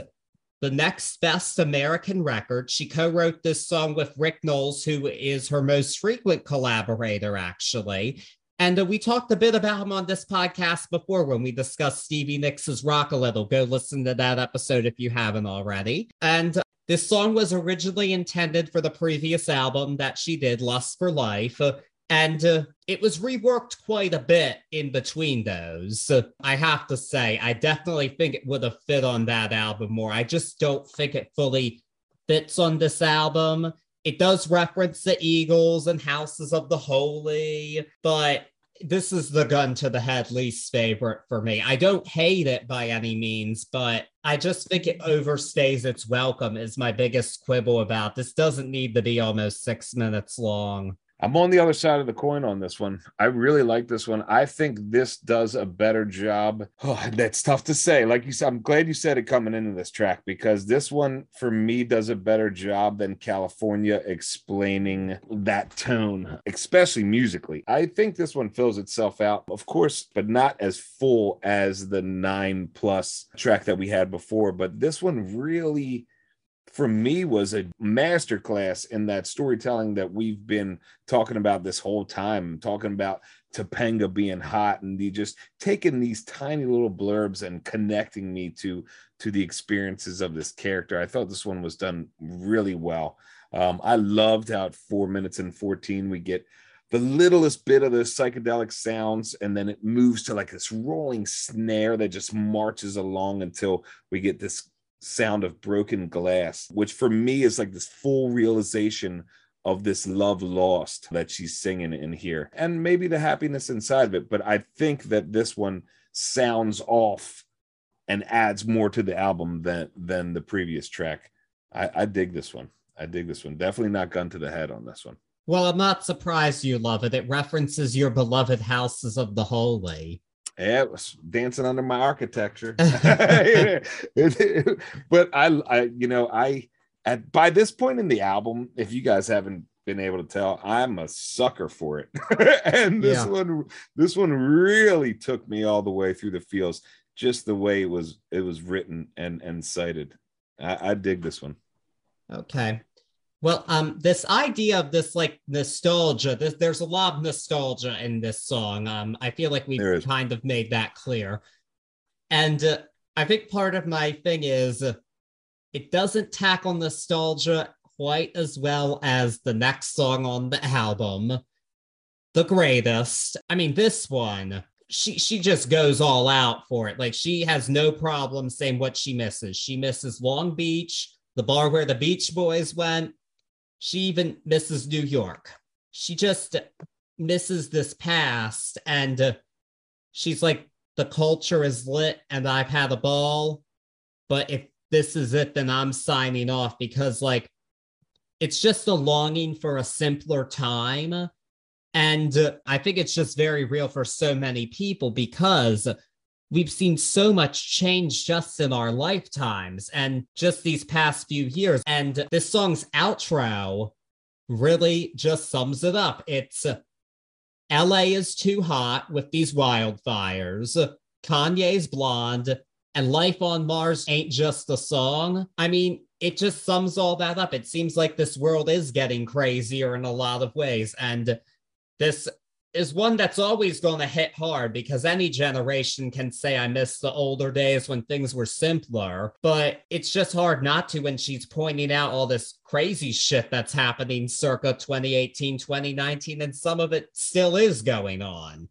the next best American record. She co wrote this song with Rick Nowels, who is her most frequent collaborator, actually. And uh, we talked a bit about him on this podcast before when we discussed Stevie Nicks' Rock a Little. Go listen to that episode if you haven't already. And uh, this song was originally intended for the previous album that she did, Lust for Life. Uh, and uh, it was reworked quite a bit in between those. I have to say, I definitely think it would have fit on that album more. I just don't think it fully fits on this album it does reference the Eagles and Houses of the Holy, but this is the gun to the head least favorite for me. I don't hate it by any means, but I just think it overstays its welcome, is my biggest quibble about this. Doesn't need to be almost six minutes long. I'm on the other side of the coin on this one. I really like this one. I think this does a better job. Oh, that's tough to say. Like you said, I'm glad you said it coming into this track because this one for me does a better job than California explaining that tone, especially musically. I think this one fills itself out, of course, but not as full as the nine plus track that we had before. But this one really for me was a masterclass in that storytelling that we've been talking about this whole time, talking about Topanga being hot and the just taking these tiny little blurbs and connecting me to to the experiences of this character. I thought this one was done really well. Um, I loved how at four minutes and 14 we get the littlest bit of those psychedelic sounds and then it moves to like this rolling snare that just marches along until we get this sound of broken glass, which for me is like this full realization of this love lost that she's singing in here, and maybe the happiness inside of it. But I think that this one sounds off and adds more to the album than than the previous track. I, I dig this one. I dig this one. Definitely not gun to the head on this one. Well, I'm not surprised you love it. It references your beloved houses of the holy. Yeah, it was dancing under my architecture. but I, I, you know, I at by this point in the album, if you guys haven't been able to tell, I'm a sucker for it. and this yeah. one, this one really took me all the way through the feels, just the way it was it was written and and cited. I, I dig this one. Okay. Well, um, this idea of this like nostalgia, this, there's a lot of nostalgia in this song. Um, I feel like we've kind of made that clear. And uh, I think part of my thing is uh, it doesn't tackle nostalgia quite as well as the next song on the album, The Greatest. I mean, this one, she she just goes all out for it. Like she has no problem saying what she misses. She misses Long Beach, the bar where the Beach Boys went. She even misses New York. She just misses this past and uh, she's like the culture is lit and I've had a ball, but if this is it then I'm signing off because like it's just a longing for a simpler time and uh, I think it's just very real for so many people because we've seen so much change just in our lifetimes and just these past few years. And this song's outro really just sums it up. It's LA is too hot with these wildfires, Kanye's blonde, and Life on Mars ain't just a song. I mean, it just sums all that up. It seems like this world is getting crazier in a lot of ways. And this is one that's always going to hit hard because any generation can say, I miss the older days when things were simpler. But it's just hard not to when she's pointing out all this crazy shit that's happening circa 2018, 2019, and some of it still is going on.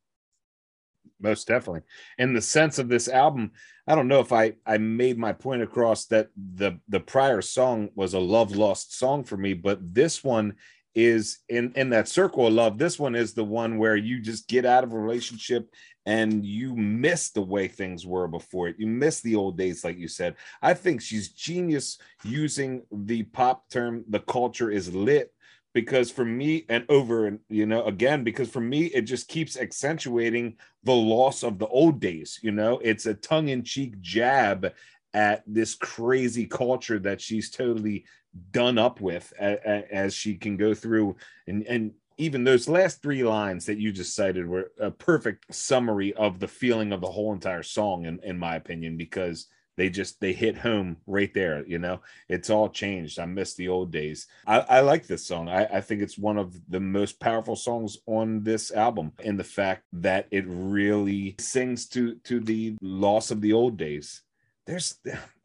Most definitely. In the sense of this album, I don't know if I I made my point across that the the prior song was a love lost song for me, but this one is in in that circle of love this one is the one where you just get out of a relationship and you miss the way things were before it. You miss the old days like you said. I think she's genius using the pop term the culture is lit because for me and over and you know again because for me it just keeps accentuating the loss of the old days you know? It's a tongue-in-cheek jab at this crazy culture that she's totally done up with as, she can go through. And and even those last three lines that you just cited were a perfect summary of the feeling of the whole entire song in, in my opinion because they just they hit home right there you know? It's all changed. I miss the old days. I, I like this song. I, I think it's one of the most powerful songs on this album. In the fact that it really sings to to the loss of the old days there's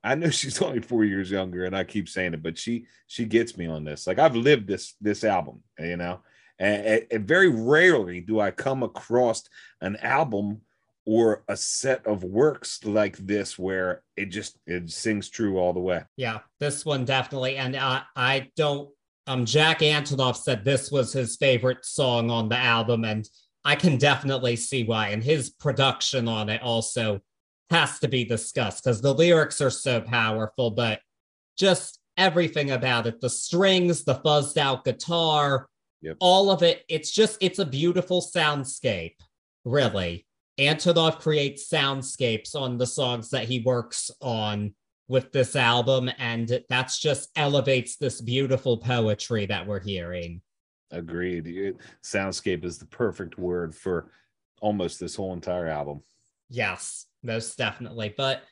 I know she's only four years younger, and I keep saying it, but she she gets me on this. Like I've lived this this album, you know, and, and very rarely do I come across an album or a set of works like this where it just it sings true all the way. Yeah, this one definitely, and I I don't. Um, Jack Antonoff said this was his favorite song on the album, and I can definitely see why. And his production on it also has to be discussed because the lyrics are so powerful, but just everything about it the strings, the fuzzed out guitar, yep. all of it. It's just, it's a beautiful soundscape, really. Antonoff creates soundscapes on the songs that he works on with this album, and that's just elevates this beautiful poetry that we're hearing. Agreed. Soundscape is the perfect word for almost this whole entire album. Yes most definitely. But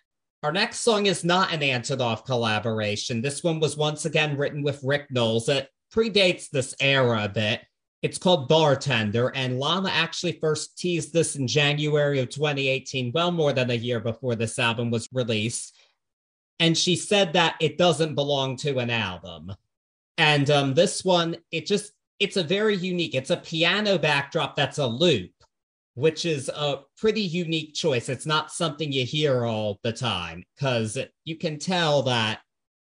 our next song is not an Antonoff collaboration. This one was once again written with Rick Nowels. It predates this era a bit. It's called Bartender, and Lana actually first teased this in January of 2018, well more than a year before this album was released. And she said that it doesn't belong to an album. And um, this one, it just, it's a very unique, it's a piano backdrop that's a loop which is a pretty unique choice. It's not something you hear all the time because you can tell that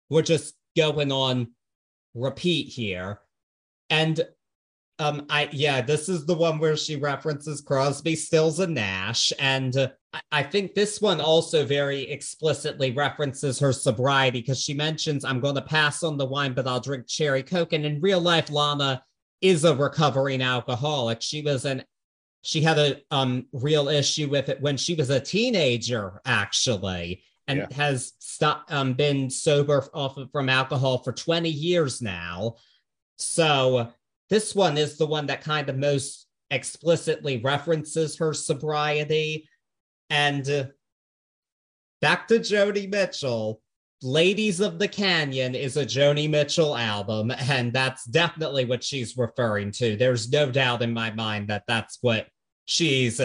we're just going on repeat here. And um, I yeah, this is the one where she references Crosby, Stills, and Nash, and uh, I think this one also very explicitly references her sobriety because she mentions, "I'm going to pass on the wine, but I'll drink cherry coke." And in real life, Lana is a recovering alcoholic. She was an she had a um, real issue with it when she was a teenager, actually, and yeah. has stopped um, been sober off of, from alcohol for 20 years now. So this one is the one that kind of most explicitly references her sobriety. And uh, back to Joni Mitchell. Ladies of the Canyon is a Joni Mitchell album, and that's definitely what she's referring to. There's no doubt in my mind that that's what she's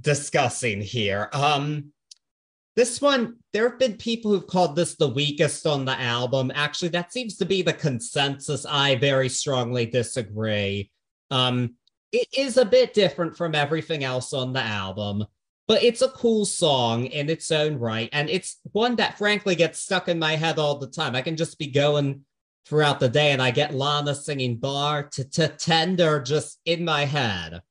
discussing here. Um, this one, there have been people who've called this the weakest on the album. Actually, that seems to be the consensus. I very strongly disagree. Um, it is a bit different from everything else on the album but it's a cool song in its own right. And it's one that frankly gets stuck in my head all the time. I can just be going throughout the day and I get Lana singing bar to, to tender just in my head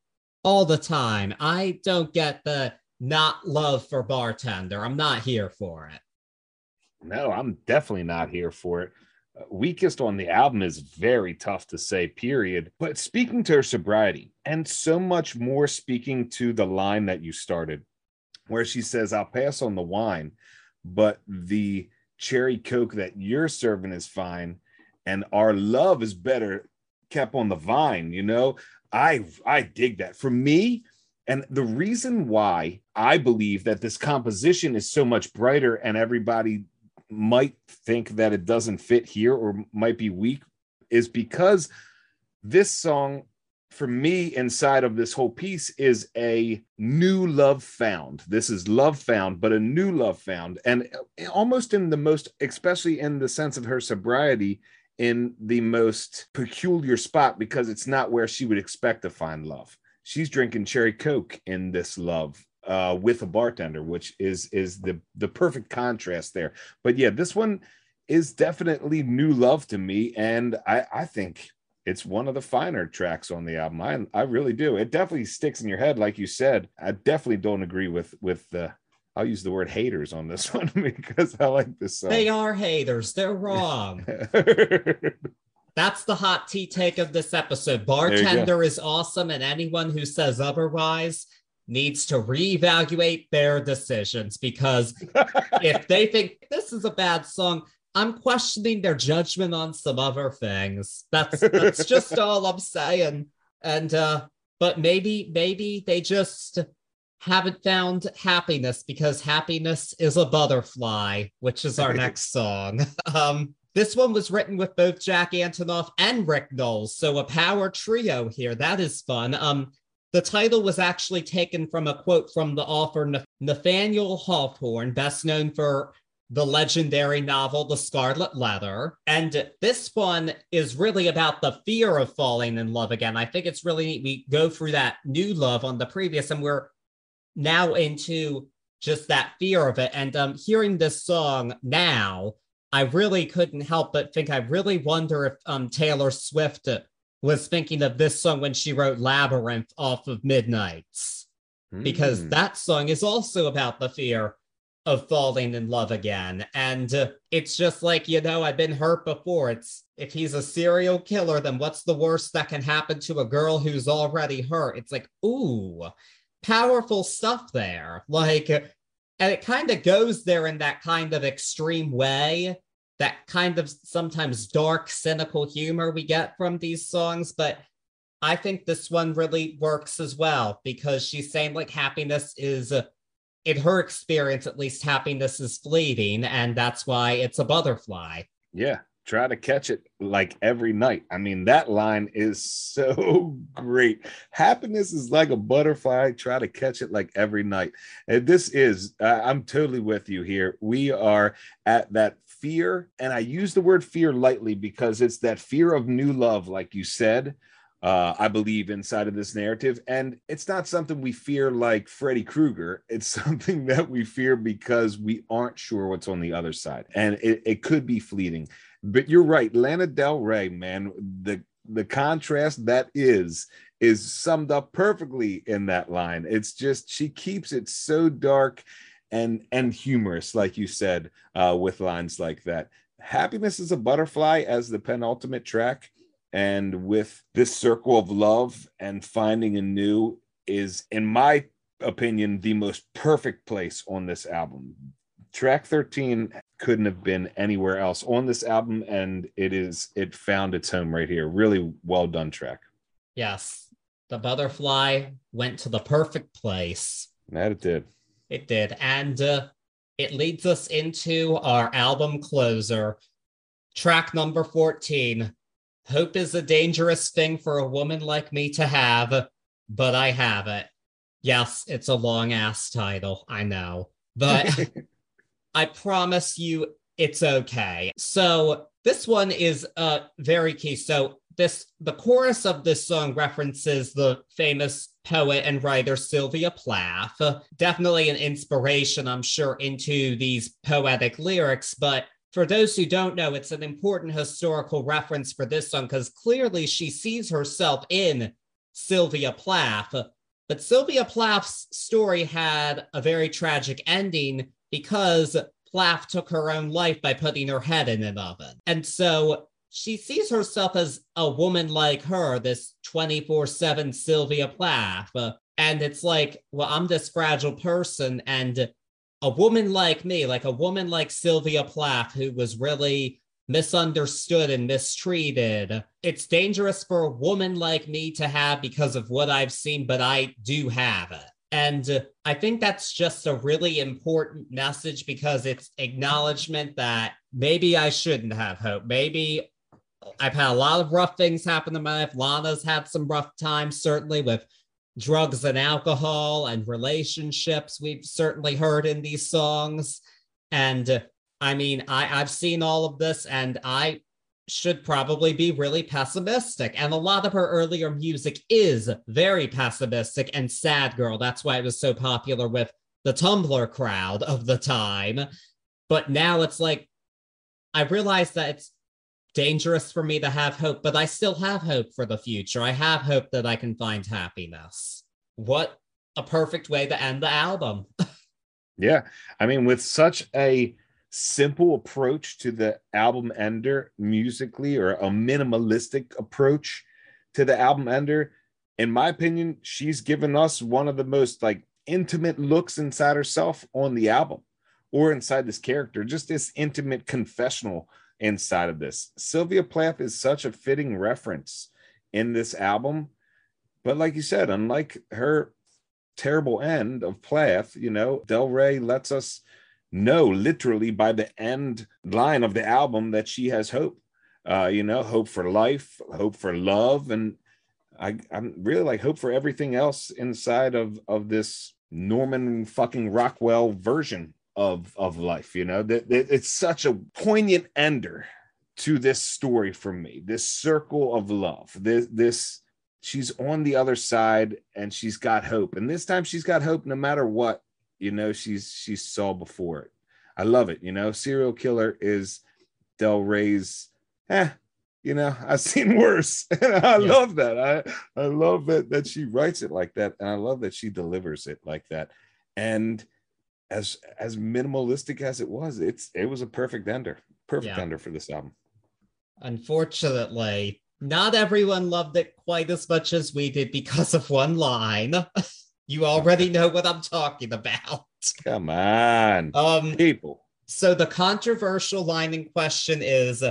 all the time. I don't get the not love for bartender. I'm not here for it. No, I'm definitely not here for it. Uh, weakest on the album is very tough to say, period. But speaking to her sobriety, and so much more speaking to the line that you started, where she says, I'll pass on the wine, but the cherry coke that you're serving is fine, and our love is better kept on the vine, you know. I I dig that. For me, and the reason why I believe that this composition is so much brighter and everybody might think that it doesn't fit here or might be weak is because this song for me inside of this whole piece is a new love found this is love found but a new love found and almost in the most especially in the sense of her sobriety in the most peculiar spot because it's not where she would expect to find love she's drinking cherry coke in this love uh, with a bartender, which is is the the perfect contrast there. But yeah, this one is definitely new love to me, and I I think it's one of the finer tracks on the album. I I really do. It definitely sticks in your head, like you said. I definitely don't agree with with the. I'll use the word haters on this one because I like this song. They are haters. They're wrong. That's the hot tea take of this episode. Bartender is awesome, and anyone who says otherwise needs to reevaluate their decisions because if they think this is a bad song, I'm questioning their judgment on some other things. That's that's just all I'm saying. And uh but maybe maybe they just haven't found happiness because happiness is a butterfly, which is our next song. Um this one was written with both Jack Antonoff and Rick Nowels, so a power trio here. That is fun. Um, the title was actually taken from a quote from the author Nathaniel Hawthorne, best known for the legendary novel The Scarlet Letter. And this one is really about the fear of falling in love again. I think it's really neat. We go through that new love on the previous, and we're now into just that fear of it. And um, hearing this song now, I really couldn't help but think I really wonder if um, Taylor Swift was thinking of this song when she wrote Labyrinth off of Midnights, mm. because hmm. that song is also about the fear of falling in love again. And uh, it's just like, you know, I've been hurt before. It's if he's a serial killer, then what's the worst that can happen to a girl who's already hurt? It's like, ooh, powerful stuff there. Like, and it kind of goes there in that kind of extreme way that kind of sometimes dark, cynical humor we get from these songs. But I think this one really works as well because she's saying like happiness is, in her experience at least, happiness is fleeting, and that's why it's a butterfly. Yeah, try to catch it like every night. I mean, that line is so great. Happiness is like a butterfly. Try to catch it like every night. And this is, uh, I'm totally with you here. We are at that fear, and I use the word fear lightly because it's that fear of new love, like you said. Uh, I believe inside of this narrative, and it's not something we fear like Freddy Krueger. It's something that we fear because we aren't sure what's on the other side, and it, it could be fleeting. But you're right, Lana Del Rey, man. The the contrast that is is summed up perfectly in that line. It's just she keeps it so dark and and humorous, like you said, uh, with lines like that. Happiness is a butterfly as the penultimate track, and with this circle of love and finding a new is, in my opinion, the most perfect place on this album. Track 13 couldn't have been anywhere else on this album, and it is it found its home right here. Really well done track. Yes, the butterfly went to the perfect place. That it did. It did. And uh, it leads us into our album closer, track number 14. Hope is a dangerous thing for a woman like me to have, but I have it. Yes, it's a long ass title, I know, but I promise you it's okay. So, this one is uh very key. So, this the chorus of this song references the famous poet and writer Sylvia Plath. Definitely an inspiration, I'm sure, into these poetic lyrics. But for those who don't know, it's an important historical reference for this song because clearly she sees herself in Sylvia Plath. But Sylvia Plath's story had a very tragic ending because Plath took her own life by putting her head in an oven. And so she sees herself as a woman like her, this 24 7 Sylvia Plath. And it's like, well, I'm this fragile person. And a woman like me, like a woman like Sylvia Plath, who was really misunderstood and mistreated, it's dangerous for a woman like me to have because of what I've seen, but I do have it. And uh, I think that's just a really important message because it's acknowledgement that maybe I shouldn't have hope. Maybe I've had a lot of rough things happen in my life. Lana's had some rough times, certainly with drugs and alcohol and relationships. We've certainly heard in these songs. And uh, I mean, I, I've seen all of this and I should probably be really pessimistic. And a lot of her earlier music is very pessimistic and sad girl. That's why it was so popular with the Tumblr crowd of the time. But now it's like, I realize that it's dangerous for me to have hope, but I still have hope for the future. I have hope that I can find happiness. What a perfect way to end the album. yeah. I mean, with such a simple approach to the album ender musically, or a minimalistic approach to the album ender, in my opinion, she's given us one of the most like intimate looks inside herself on the album or inside this character, just this intimate confessional inside of this. Sylvia Plath is such a fitting reference in this album. But like you said, unlike her terrible end of Plath, you know, Del Rey lets us know literally by the end line of the album that she has hope. Uh, you know, hope for life, hope for love, and I, I'm really like hope for everything else inside of of this Norman fucking Rockwell version of of life you know? That it's such a poignant ender to this story for me this circle of love this this she's on the other side and she's got hope. And this time she's got hope no matter what you know she's she saw before it i love it you know serial killer is del rey's eh you know i've seen worse and i yeah. love that i i love that that she writes it like that and i love that she delivers it like that and as as minimalistic as it was, it's it was a perfect ender, perfect yeah. ender for this album. Unfortunately, not everyone loved it quite as much as we did because of one line. you already know what I'm talking about. Come on, um, people. So the controversial line in question is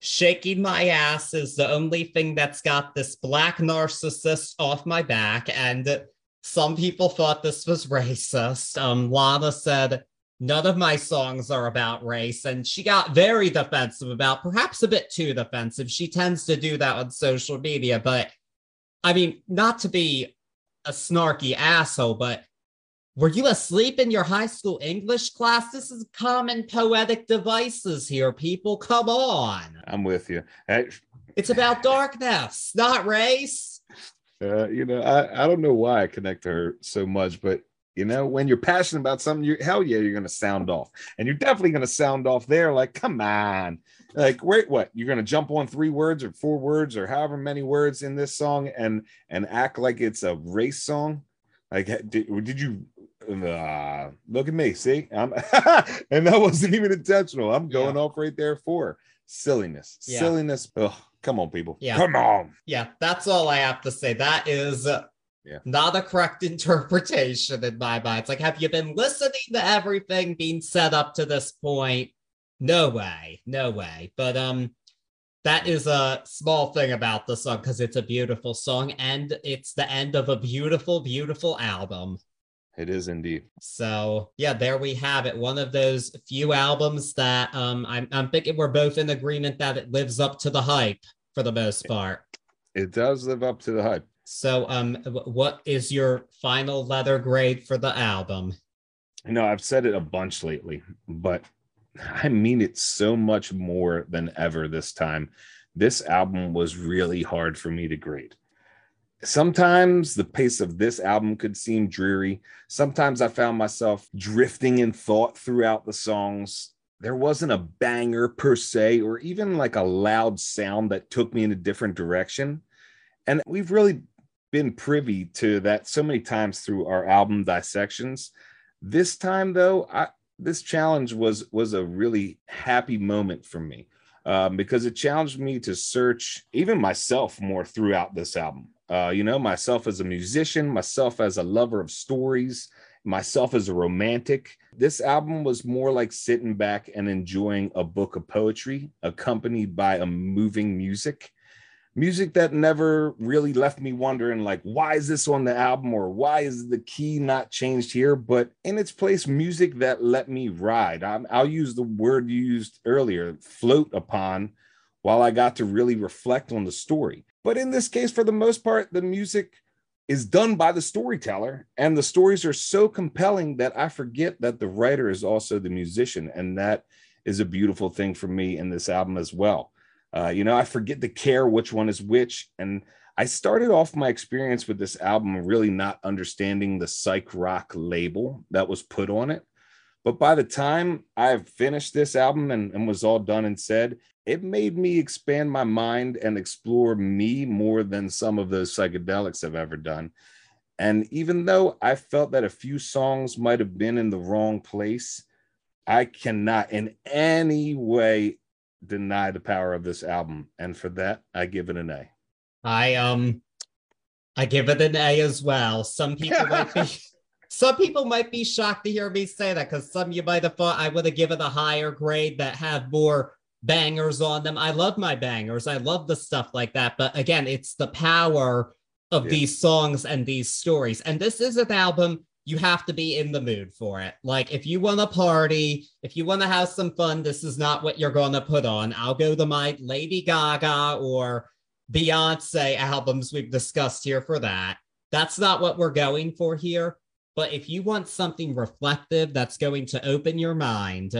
shaking my ass is the only thing that's got this black narcissist off my back and some people thought this was racist. Um, Lana said, None of my songs are about race. And she got very defensive about, perhaps a bit too defensive. She tends to do that on social media. But I mean, not to be a snarky asshole, but were you asleep in your high school English class? This is common poetic devices here, people. Come on. I'm with you. Hey. It's about darkness, not race. Uh, you know, I, I don't know why I connect to her so much, but you know, when you're passionate about something, you hell yeah, you're gonna sound off. And you're definitely gonna sound off there, like, come on. Like, wait, what? You're gonna jump on three words or four words or however many words in this song and and act like it's a race song? Like, did, did you uh, look at me? See, I'm and that wasn't even intentional. I'm going yeah. off right there for silliness, yeah. silliness. Ugh. Come on, people. Yeah. Come on. Yeah, that's all I have to say. That is yeah. not a correct interpretation in my mind. It's like, have you been listening to everything being set up to this point? No way. No way. But um that is a small thing about the song because it's a beautiful song and it's the end of a beautiful, beautiful album. It is indeed. So yeah, there we have it. One of those few albums that um, I'm, I'm thinking we're both in agreement that it lives up to the hype for the most part. It does live up to the hype. So um, what is your final letter grade for the album? Know, I've said it a bunch lately, but I mean it so much more than ever this time. This album was really hard for me to grade. Sometimes the pace of this album could seem dreary. Sometimes I found myself drifting in thought throughout the songs. There wasn't a banger per se, or even like a loud sound that took me in a different direction. And we've really been privy to that so many times through our album dissections. This time, though, I, this challenge was was a really happy moment for me um, because it challenged me to search even myself more throughout this album. Uh, you know, myself as a musician, myself as a lover of stories, myself as a romantic. This album was more like sitting back and enjoying a book of poetry accompanied by a moving music music that never really left me wondering like why is this on the album or why is the key not changed here? But in its place music that let me ride. I will use the word used earlier float upon while i got to really reflect on the story. But in this case for the most part the music is done by the storyteller and the stories are so compelling that i forget that the writer is also the musician and that is a beautiful thing for me in this album as well uh, you know, I forget to care which one is which. And I started off my experience with this album really not understanding the psych rock label that was put on it. But by the time I finished this album and, and was all done and said, it made me expand my mind and explore me more than some of those psychedelics I've ever done. And even though I felt that a few songs might have been in the wrong place, I cannot in any way deny the power of this album, and for that, I give it an A. I um, I give it an A as well. Some people might be. Some people might be shocked to hear me say that because some you might have thought I would have given a higher grade that have more bangers on them. I love my bangers. I love the stuff like that. But again, it's the power of yeah. these songs and these stories. And this is an album you have to be in the mood for it. Like if you want to party, if you want to have some fun, this is not what you're going to put on. I'll go to my Lady Gaga or Beyonce albums we've discussed here for that. That's not what we're going for here. But if you want something reflective that's going to open your mind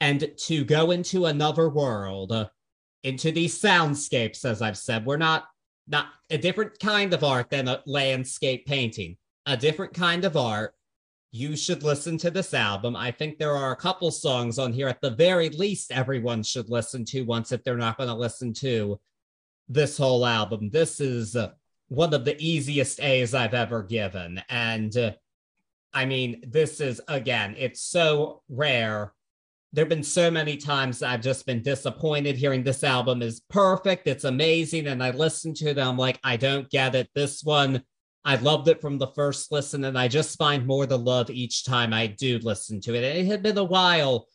and to go into another world, into these soundscapes, as I've said, we're not not a different kind of art than a landscape painting a different kind of art. You should listen to this album. I think there are a couple songs on here, at the very least, everyone should listen to once if they're not going to listen to this whole album. This is uh, one of the easiest A's I've ever given. And uh, I mean, this is, again, it's so rare. There have been so many times I've just been disappointed hearing this album is perfect, it's amazing. And I listen to them like, I don't get it. This one I loved it from the first listen, and I just find more to love each time I do listen to it. It had been a while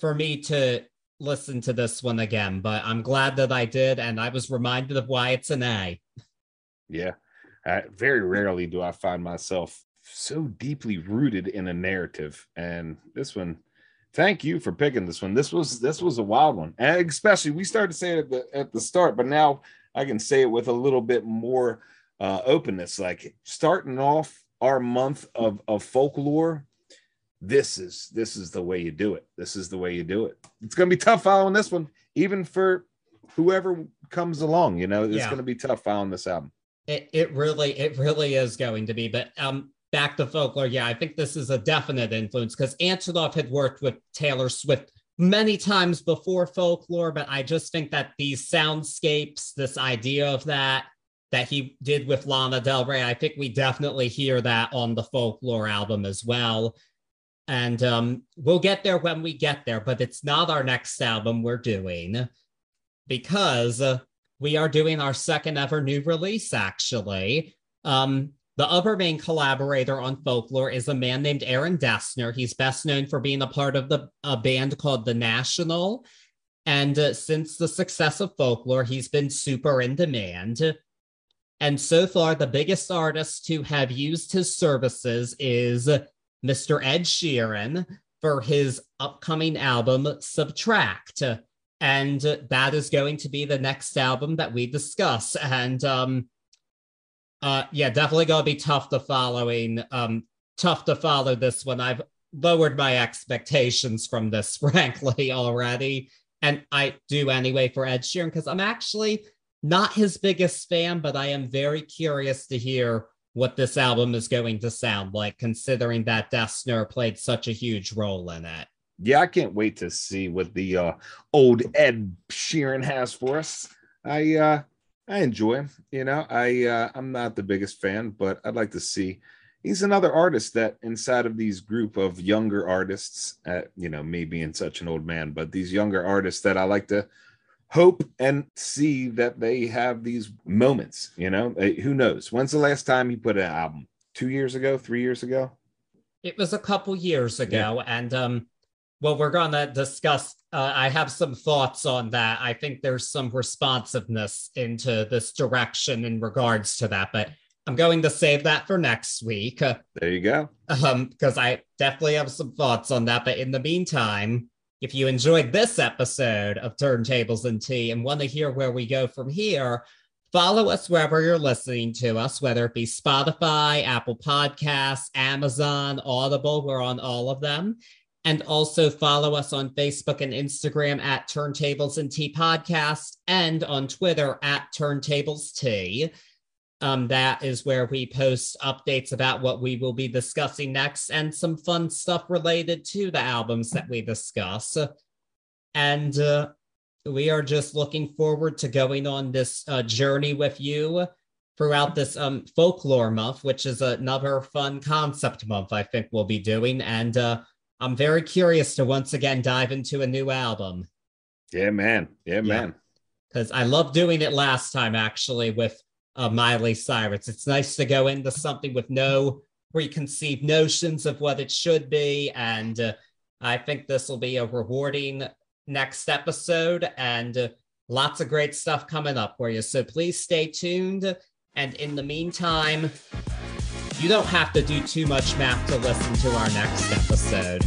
for me to listen to this one again, but I'm glad that I did, and I was reminded of why it's an A. Yeah, uh, very rarely do I find myself so deeply rooted in a narrative, and this one. Thank you for picking this one. This was this was a wild one, and especially we started to say it at the at the start, but now I can say it with a little bit more uh, openness. Like starting off our month of, of folklore, this is this is the way you do it. This is the way you do it. It's gonna be tough following this one, even for whoever comes along. You know, it's yeah. gonna be tough following this album. It it really it really is going to be. But um, back to folklore. Yeah, I think this is a definite influence because Antonoff had worked with Taylor Swift many times before folklore, but I just think that these soundscapes, this idea of that, that he did with Lana Del Rey. I think we definitely hear that on the folklore album as well. And um, we'll get there when we get there, but it's not our next album we're doing because we are doing our second ever new release, actually. Um, the other main collaborator on Folklore is a man named Aaron Dessner. He's best known for being a part of the a band called The National. And uh, since the success of Folklore, he's been super in demand. And so far, the biggest artist to have used his services is Mr. Ed Sheeran for his upcoming album, Subtract. And that is going to be the next album that we discuss. And um, uh, yeah, definitely gonna be tough to following. Um, tough to follow this one. I've lowered my expectations from this, frankly, already. And I do anyway for Ed Sheeran because I'm actually not his biggest fan, but I am very curious to hear what this album is going to sound like, considering that Dessner played such a huge role in it. Yeah, I can't wait to see what the uh, old Ed Sheeran has for us. I uh, I enjoy him. You know, I uh, I'm not the biggest fan, but I'd like to see. He's another artist that inside of these group of younger artists, uh, you know, me being such an old man, but these younger artists that I like to hope and see that they have these moments. You know, who knows? When's the last time he put an album? Two years ago? Three years ago? It was a couple years ago, yeah. and um, well, we're gonna discuss. Uh, I have some thoughts on that. I think there's some responsiveness into this direction in regards to that, but I'm going to save that for next week. There you go. Um, because I definitely have some thoughts on that. But in the meantime, if you enjoyed this episode of Turntables and Tea and want to hear where we go from here, follow us wherever you're listening to us, whether it be Spotify, Apple Podcasts, Amazon, Audible. We're on all of them. And also follow us on Facebook and Instagram at Turntables and Tea Podcast and on Twitter at Turntables Tea. Um, that is where we post updates about what we will be discussing next and some fun stuff related to the albums that we discuss. And uh, we are just looking forward to going on this uh, journey with you throughout this um, folklore month, which is another fun concept month I think we'll be doing. And uh, I'm very curious to once again dive into a new album. Yeah, man. Yeah, man. Because I loved doing it last time, actually, with uh, Miley Cyrus. It's nice to go into something with no preconceived notions of what it should be. And uh, I think this will be a rewarding next episode and uh, lots of great stuff coming up for you. So please stay tuned. And in the meantime, you don't have to do too much math to listen to our next episode.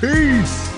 Peace.